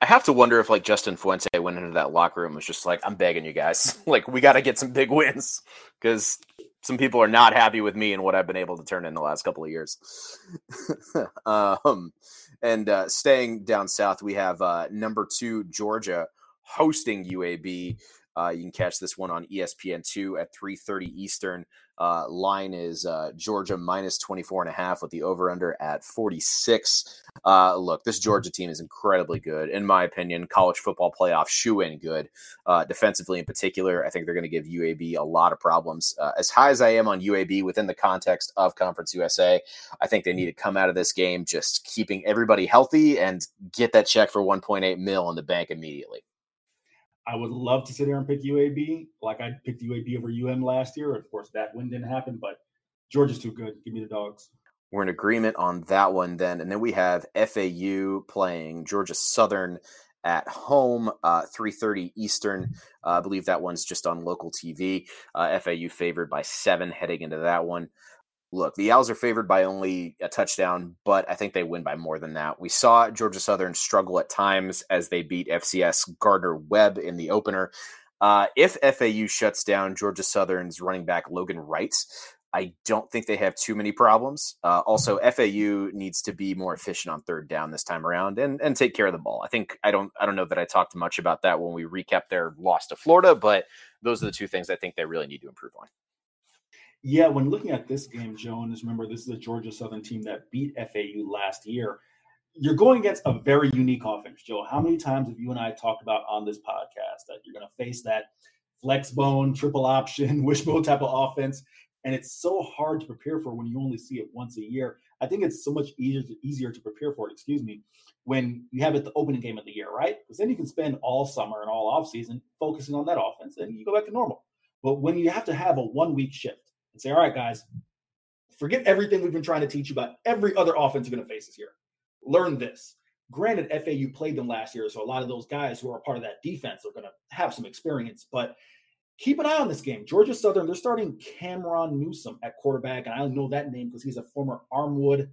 S1: I have to wonder if like Justin Fuente went into that locker room was just like, I'm begging you guys, like we got to get some big wins because some people are not happy with me and what I've been able to turn in the last couple of years. um, and uh, staying down south, we have uh, number two Georgia hosting UAB. Uh, you can catch this one on ESPN two at 3:30 Eastern. Uh, line is uh, Georgia minus 24 and a half with the over under at 46. Uh, look, this Georgia team is incredibly good, in my opinion. College football playoff shoe in good. Uh, defensively, in particular, I think they're going to give UAB a lot of problems. Uh, as high as I am on UAB within the context of Conference USA, I think they need to come out of this game just keeping everybody healthy and get that check for 1.8 mil in the bank immediately.
S2: I would love to sit here and pick UAB, like I picked UAB over UM last year. Of course, that win didn't happen, but Georgia's too good. Give me the dogs.
S1: We're in agreement on that one then. And then we have FAU playing Georgia Southern at home, uh, 3.30 Eastern. Uh, I believe that one's just on local TV. Uh, FAU favored by seven heading into that one look, the Owls are favored by only a touchdown, but I think they win by more than that. We saw Georgia Southern struggle at times as they beat FCS Gardner Webb in the opener. Uh, if FAU shuts down Georgia Southern's running back Logan Wright, I don't think they have too many problems. Uh, also, FAU needs to be more efficient on third down this time around and and take care of the ball. I think I don't I don't know that I talked much about that when we recap their loss to Florida, but those are the two things I think they really need to improve on.
S2: Yeah, when looking at this game, Jones, remember this is a Georgia Southern team that beat FAU last year. You're going against a very unique offense, Joe. How many times have you and I talked about on this podcast that you're going to face that flex bone, triple option, wishbone type of offense? And it's so hard to prepare for when you only see it once a year. I think it's so much easier to, easier to prepare for it, excuse me, when you have it the opening game of the year, right? Because then you can spend all summer and all off season focusing on that offense and you go back to normal. But when you have to have a one week shift and say, all right, guys, forget everything we've been trying to teach you about every other offense you're going to face this year. Learn this. Granted, FAU played them last year, so a lot of those guys who are a part of that defense are going to have some experience. But keep an eye on this game. Georgia Southern, they're starting Cameron Newsom at quarterback, and I know that name because he's a former Armwood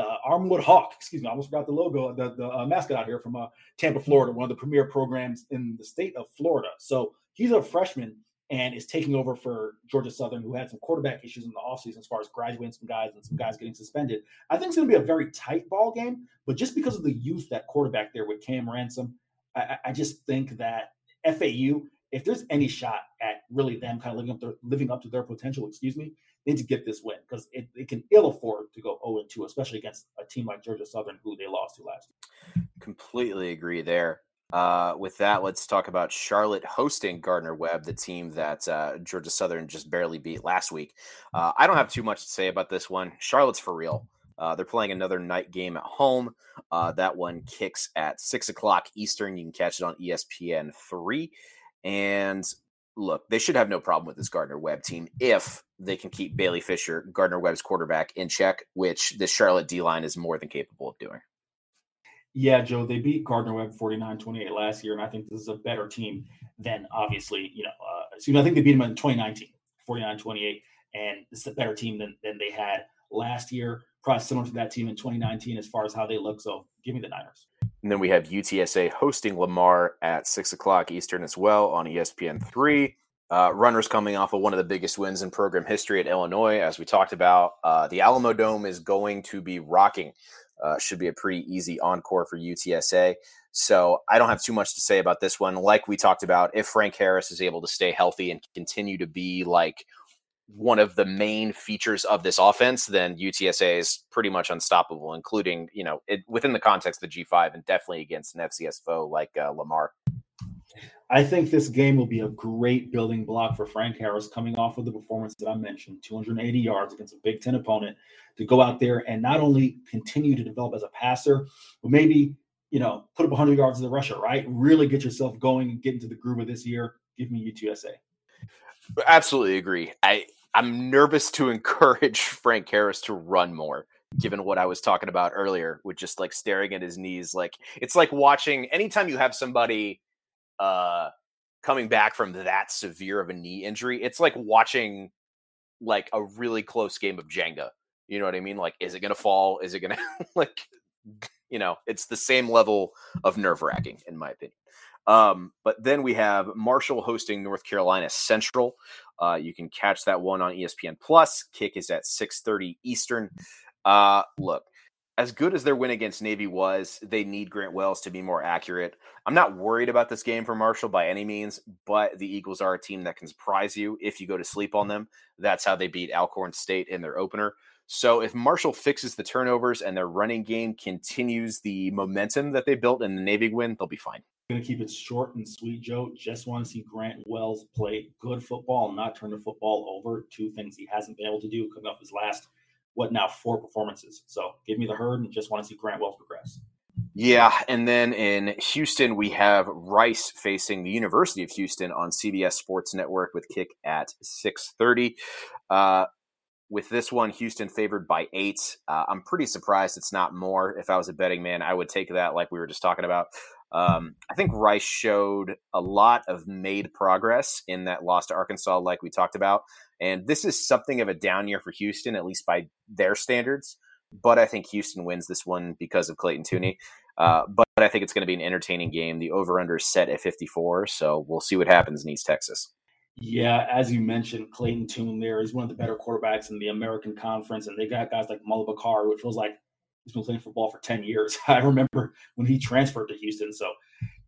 S2: uh, Armwood Hawk. Excuse me, I almost forgot the logo, the, the uh, mascot out here from uh, Tampa, Florida, one of the premier programs in the state of Florida. So he's a freshman and is taking over for Georgia Southern, who had some quarterback issues in the offseason as far as graduating some guys and some guys getting suspended. I think it's going to be a very tight ball game, but just because of the youth that quarterback there with Cam Ransom, I, I just think that FAU, if there's any shot at really them kind of living up, their, living up to their potential, excuse me, they need to get this win because it, it can ill afford to go 0 2, especially against a team like Georgia Southern, who they lost to last year.
S1: Completely agree there. Uh, with that, let's talk about Charlotte hosting Gardner Webb, the team that uh, Georgia Southern just barely beat last week. Uh, I don't have too much to say about this one. Charlotte's for real. Uh, they're playing another night game at home. Uh, that one kicks at six o'clock Eastern. You can catch it on ESPN three. And look, they should have no problem with this Gardner Webb team if they can keep Bailey Fisher, Gardner Webb's quarterback, in check, which the Charlotte D line is more than capable of doing.
S2: Yeah, Joe, they beat Gardner Webb 49 28 last year, and I think this is a better team than obviously, you know, uh, excuse me, I think they beat them in 2019, 49 28, and it's a better team than, than they had last year. Probably similar to that team in 2019 as far as how they look. So give me the Niners.
S1: And then we have UTSA hosting Lamar at six o'clock Eastern as well on ESPN three. Uh, runners coming off of one of the biggest wins in program history at Illinois, as we talked about. Uh, the Alamodome is going to be rocking uh, should be a pretty easy encore for UTSA. So I don't have too much to say about this one. Like we talked about, if Frank Harris is able to stay healthy and continue to be like one of the main features of this offense, then UTSA is pretty much unstoppable, including, you know, it, within the context of the G5 and definitely against an FCS foe like uh, Lamar.
S2: I think this game will be a great building block for Frank Harris coming off of the performance that I mentioned 280 yards against a Big Ten opponent to go out there and not only continue to develop as a passer, but maybe, you know, put up 100 yards as a rusher, right? Really get yourself going and get into the groove of this year. Give me UTSA.
S1: Absolutely agree. I, I'm nervous to encourage Frank Harris to run more given what I was talking about earlier with just like staring at his knees. Like it's like watching anytime you have somebody uh, coming back from that severe of a knee injury, it's like watching like a really close game of Jenga. You know what I mean? Like, is it going to fall? Is it going to like, you know, it's the same level of nerve wracking, in my opinion. Um, but then we have Marshall hosting North Carolina Central. Uh, you can catch that one on ESPN Plus. Kick is at 6:30 Eastern. Uh, look, as good as their win against Navy was, they need Grant Wells to be more accurate. I'm not worried about this game for Marshall by any means, but the Eagles are a team that can surprise you if you go to sleep on mm-hmm. them. That's how they beat Alcorn State in their opener. So if Marshall fixes the turnovers and their running game continues the momentum that they built in the Navy win, they'll be fine.
S2: Going to keep it short and sweet, Joe. Just want to see Grant Wells play good football and not turn the football over. Two things he hasn't been able to do coming off his last – what now four performances. So give me the herd and just want to see Grant Wells progress.
S1: Yeah, and then in Houston we have Rice facing the University of Houston on CBS Sports Network with kick at six thirty. Uh, with this one, Houston favored by eight. Uh, I'm pretty surprised it's not more. If I was a betting man, I would take that, like we were just talking about. Um, I think Rice showed a lot of made progress in that loss to Arkansas, like we talked about. And this is something of a down year for Houston, at least by their standards. But I think Houston wins this one because of Clayton Tune. Uh, but, I think it's going to be an entertaining game. The over under is set at 54. So we'll see what happens in East Texas.
S2: Yeah, as you mentioned, Clayton Tune there is one of the better quarterbacks in the American Conference, and they got guys like Mulbah Car, which feels like he's been playing football for 10 years. I remember when he transferred to Houston. So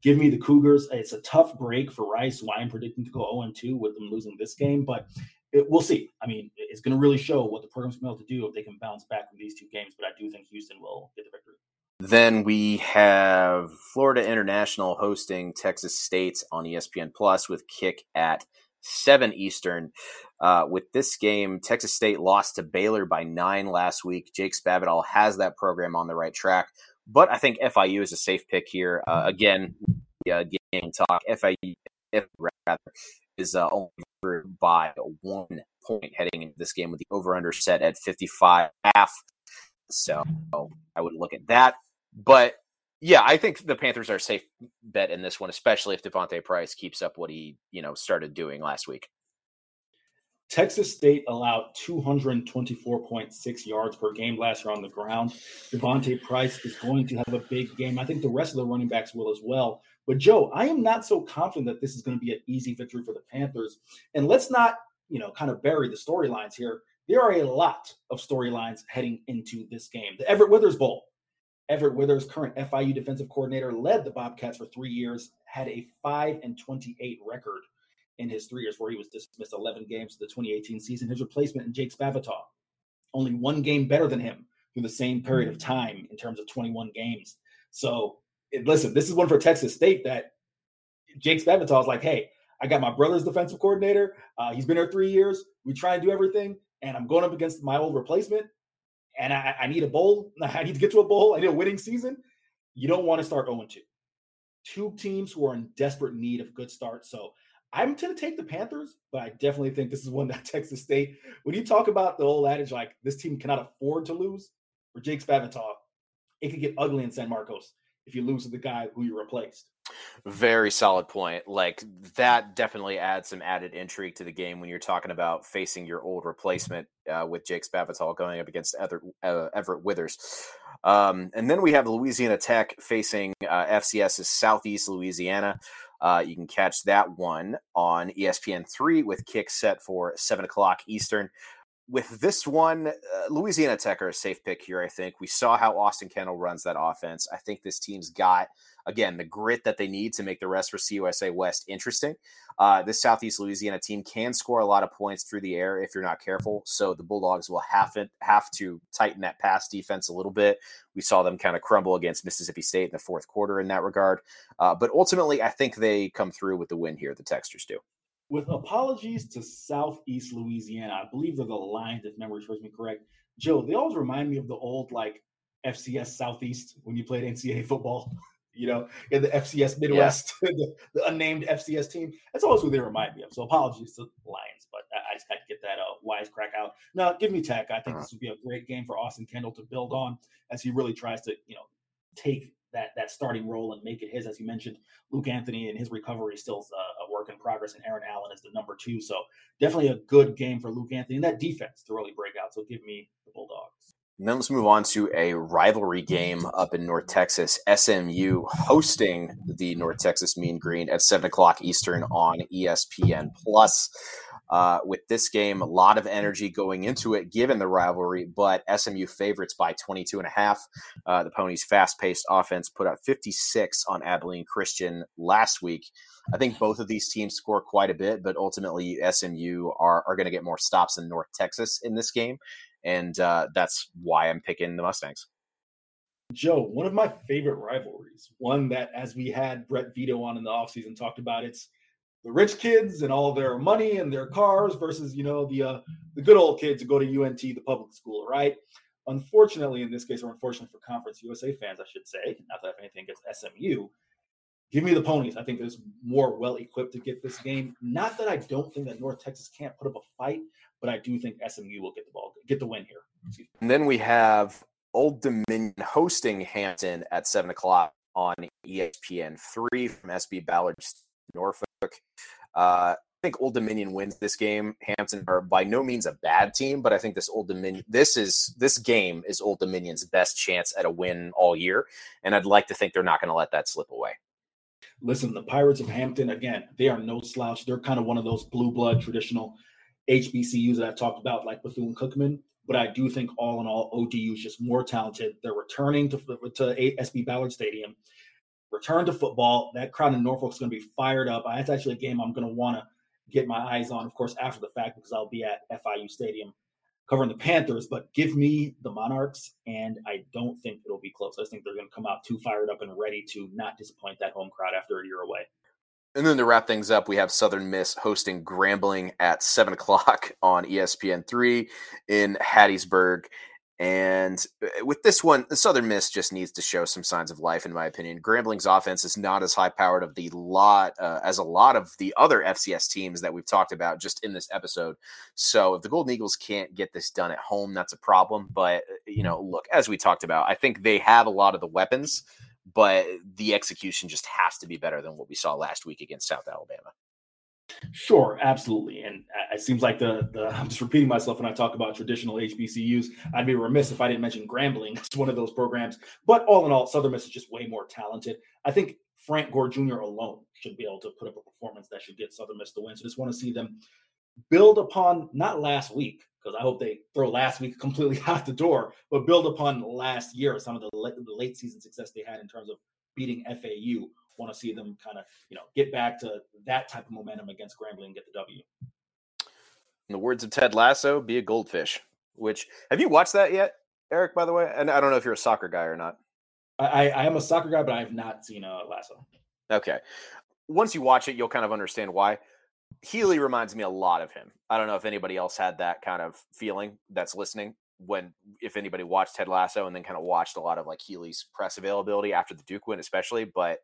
S2: give me the Cougars. It's a tough break for Rice, who I am predicting to go 0 2 with them losing this game, but it, we'll see. I mean, it's going to really show what the program's going to be able to do if they can bounce back from these two games. But I do think Houston will get the victory.
S1: Then we have Florida International hosting Texas State on ESPN Plus with kick at seven Eastern. Uh, with this game, Texas State lost to Baylor by nine last week. Jake Spavital has that program on the right track, but I think FIU is a safe pick here. Uh, again, uh, game talk. FIU, rather, is uh, only by one point heading into this game with the over under set at 55 half. So I would look at that. But yeah, I think the Panthers are a safe bet in this one, especially if D'Vonte Price keeps up what he, you know, started doing last week.
S2: Texas State allowed 224.6 yards per game last year on the ground. D'Vonte Price is going to have a big game. I think the rest of the running backs will as well. But Joe, I am not so confident that this is going to be an easy victory for the Panthers. And let's not, you know, kind of bury the storylines here. There are a lot of storylines heading into this game. The Everett Withers Bowl. Everett Withers, current FIU defensive coordinator, led the Bobcats for three years, had a 5 and 28 record in his three years where he was dismissed 11 games of the 2018 season. His replacement in Jake Spavital, only one game better than him through the same period of mm. time in terms of 21 games. So listen, this is one for Texas State that Jake Spavital is like, hey, I got my brother's defensive coordinator. Uh, he's been there three years. We try and do everything, and I'm going up against my old replacement, and I, I need a bowl. I need to get to a bowl. I need a winning season. You don't want to start 0 2. Two teams who are in desperate need of good starts. So I'm going to take the Panthers, but I definitely think this is one that Texas State, when you talk about the old adage, like this team cannot afford to lose, for Jake Spavital, it could get ugly in San Marcos if you lose the guy who you replaced.
S1: Very solid point. Like that definitely adds some added intrigue to the game when you're talking about facing your old replacement uh, with Jake Spavital going up against Everett, uh, Everett Withers. Um, and then we have Louisiana Tech facing uh, FCS's Southeast Louisiana. Uh, you can catch that one on ESPN3 with kick set for 7 o'clock Eastern with this one, uh, Louisiana Tech are a safe pick here. I think we saw how Austin Kendall runs that offense. I think this team's got again the grit that they need to make the rest for CUSA West interesting. Uh, this Southeast Louisiana team can score a lot of points through the air if you're not careful. So the Bulldogs will have to have to tighten that pass defense a little bit. We saw them kind of crumble against Mississippi State in the fourth quarter in that regard. Uh, but ultimately, I think they come through with the win here. The Texters do
S2: with apologies to Southeast Louisiana, I believe they're the Lions, if memory serves me correct. Joe, they always remind me of the old like FCS Southeast when you played NCAA football. You know, in the FCS Midwest, yeah. the, the, unnamed FCS team. That's always who they remind me of. So apologies to the Lions, but I, just had to get that uh, wisecrack out. Now, give me Tech. I think uh-huh. this would be a great game for Austin Kendall to build on as he really tries to, you know, take that that starting role and make it his. As you mentioned, Luke Anthony and his recovery is still a, a, work in progress, and Aaron Allen is the number two. So definitely a good game for Luke Anthony and that defense to really break out. So give me the Bulldogs.
S1: And then let's move on to a rivalry game up in North Texas. SMU hosting the North Texas Mean Green at seven o'clock Eastern on ESPN Plus. Uh, with this game, a lot of energy going into it, given the rivalry, but SMU favorites by 22 and a half. Uh, the Ponies' fast paced offense put up 56 on Abilene Christian last week. I think both of these teams score quite a bit, but ultimately SMU are, are going to get more stops than North Texas in this game. And uh, that's why I'm picking the Mustangs.
S2: Joe, one of my favorite rivalries, one that as we had Brett Vito on in the offseason talked about, it's the rich kids and all their money and their cars versus you know the uh, the good old kids who go to UNT, the public school, right? Unfortunately, in this case, or unfortunately for Conference USA fans, I should say, not that I have anything against SMU. Give me the ponies. I think there's more well equipped to get this game. Not that I don't think that North Texas can't put up a fight, but I do think SMU will get the ball, get the win here.
S1: And then we have Old Dominion hosting Hampton at seven o'clock on ESPN three from SB Ballard Norfolk. Uh, I think Old Dominion wins this game. Hampton are by no means a bad team, but I think this Old Dominion this is this game is Old Dominion's best chance at a win all year, and I'd like to think they're not going to let that slip away.
S2: Listen, the Pirates of Hampton again, they are no slouch. They're kind of one of those blue blood traditional HBCUs that I've talked about, like Bethune Cookman. But I do think all in all, ODU is just more talented. They're returning to to SB Ballard Stadium return to football. That crowd in Norfolk is going to be fired up. That's actually a game I'm going to want to get my eyes on, of course, after the fact, because I'll be at FIU Stadium covering the Panthers. But give me the Monarchs, and I don't think it'll be close. I think they're going to come out too fired up and ready to not disappoint that home crowd after a year away.
S1: And then to wrap things up, we have Southern Miss hosting Grambling at 7 o'clock on ESPN3 in Hattiesburg. And uh, with this one, the Southern Miss just needs to show some signs of life, in my opinion. Grambling's offense is not as high powered of the lot uh, as a lot of the other FCS teams that we've talked about just in this episode. So if the Golden Eagles can't get this done at home, that's a problem. But uh, you know, look, as we talked about, I think they have a lot of the weapons, but the execution just has to be better than what we saw last week against South Alabama.
S2: Sure, absolutely. And uh, it seems like the, the I'm just repeating myself when I talk about traditional HBCUs. I'd be remiss if I didn't mention Grambling. It's one of those programs. But all in all, Southern Miss is just way more talented. I think Frank Gore Jr. alone should be able to put up a performance that should get Southern Miss the win. So I just want to see them build upon not last week, because I hope they throw last week completely out the door, but build upon last year, some of the late, the late season success they had in terms of beating FAU want to see them kind of, you know, get back to that type of momentum against Grambling and get the W.
S1: In the words of Ted Lasso, be a goldfish. Which have you watched that yet, Eric? By the way, and I don't know if you're a soccer guy or not.
S2: I, I am a soccer guy, but I have not seen a uh, Lasso.
S1: Okay, once you watch it, you'll kind of understand why. Healy reminds me a lot of him. I don't know if anybody else had that kind of feeling that's listening when if anybody watched Ted Lasso and then kind of watched a lot of like Healy's press availability after the Duke win, especially. But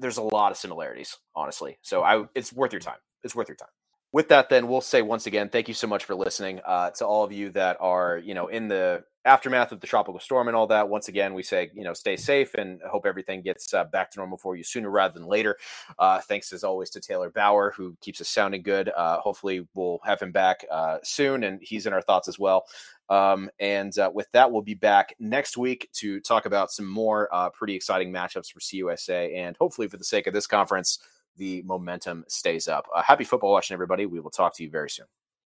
S1: there's a lot of similarities, honestly. So I, it's worth your time. It's worth your time. With that, then we'll say once again, thank you so much for listening. Uh, to all of you that are, you know, in the aftermath of the tropical storm and all that. Once again, we say, you know, stay safe and hope everything gets uh, back to normal for you sooner rather than later. Uh, thanks as always to Taylor Bauer, who keeps us sounding good. Uh, hopefully, we'll have him back uh, soon, and he's in our thoughts as well. Um, and uh, with that, we'll be back next week to talk about some more uh, pretty exciting matchups for CUSA. And hopefully, for the sake of this conference, the momentum stays up. Happy football watching, everybody. We will talk to you very soon.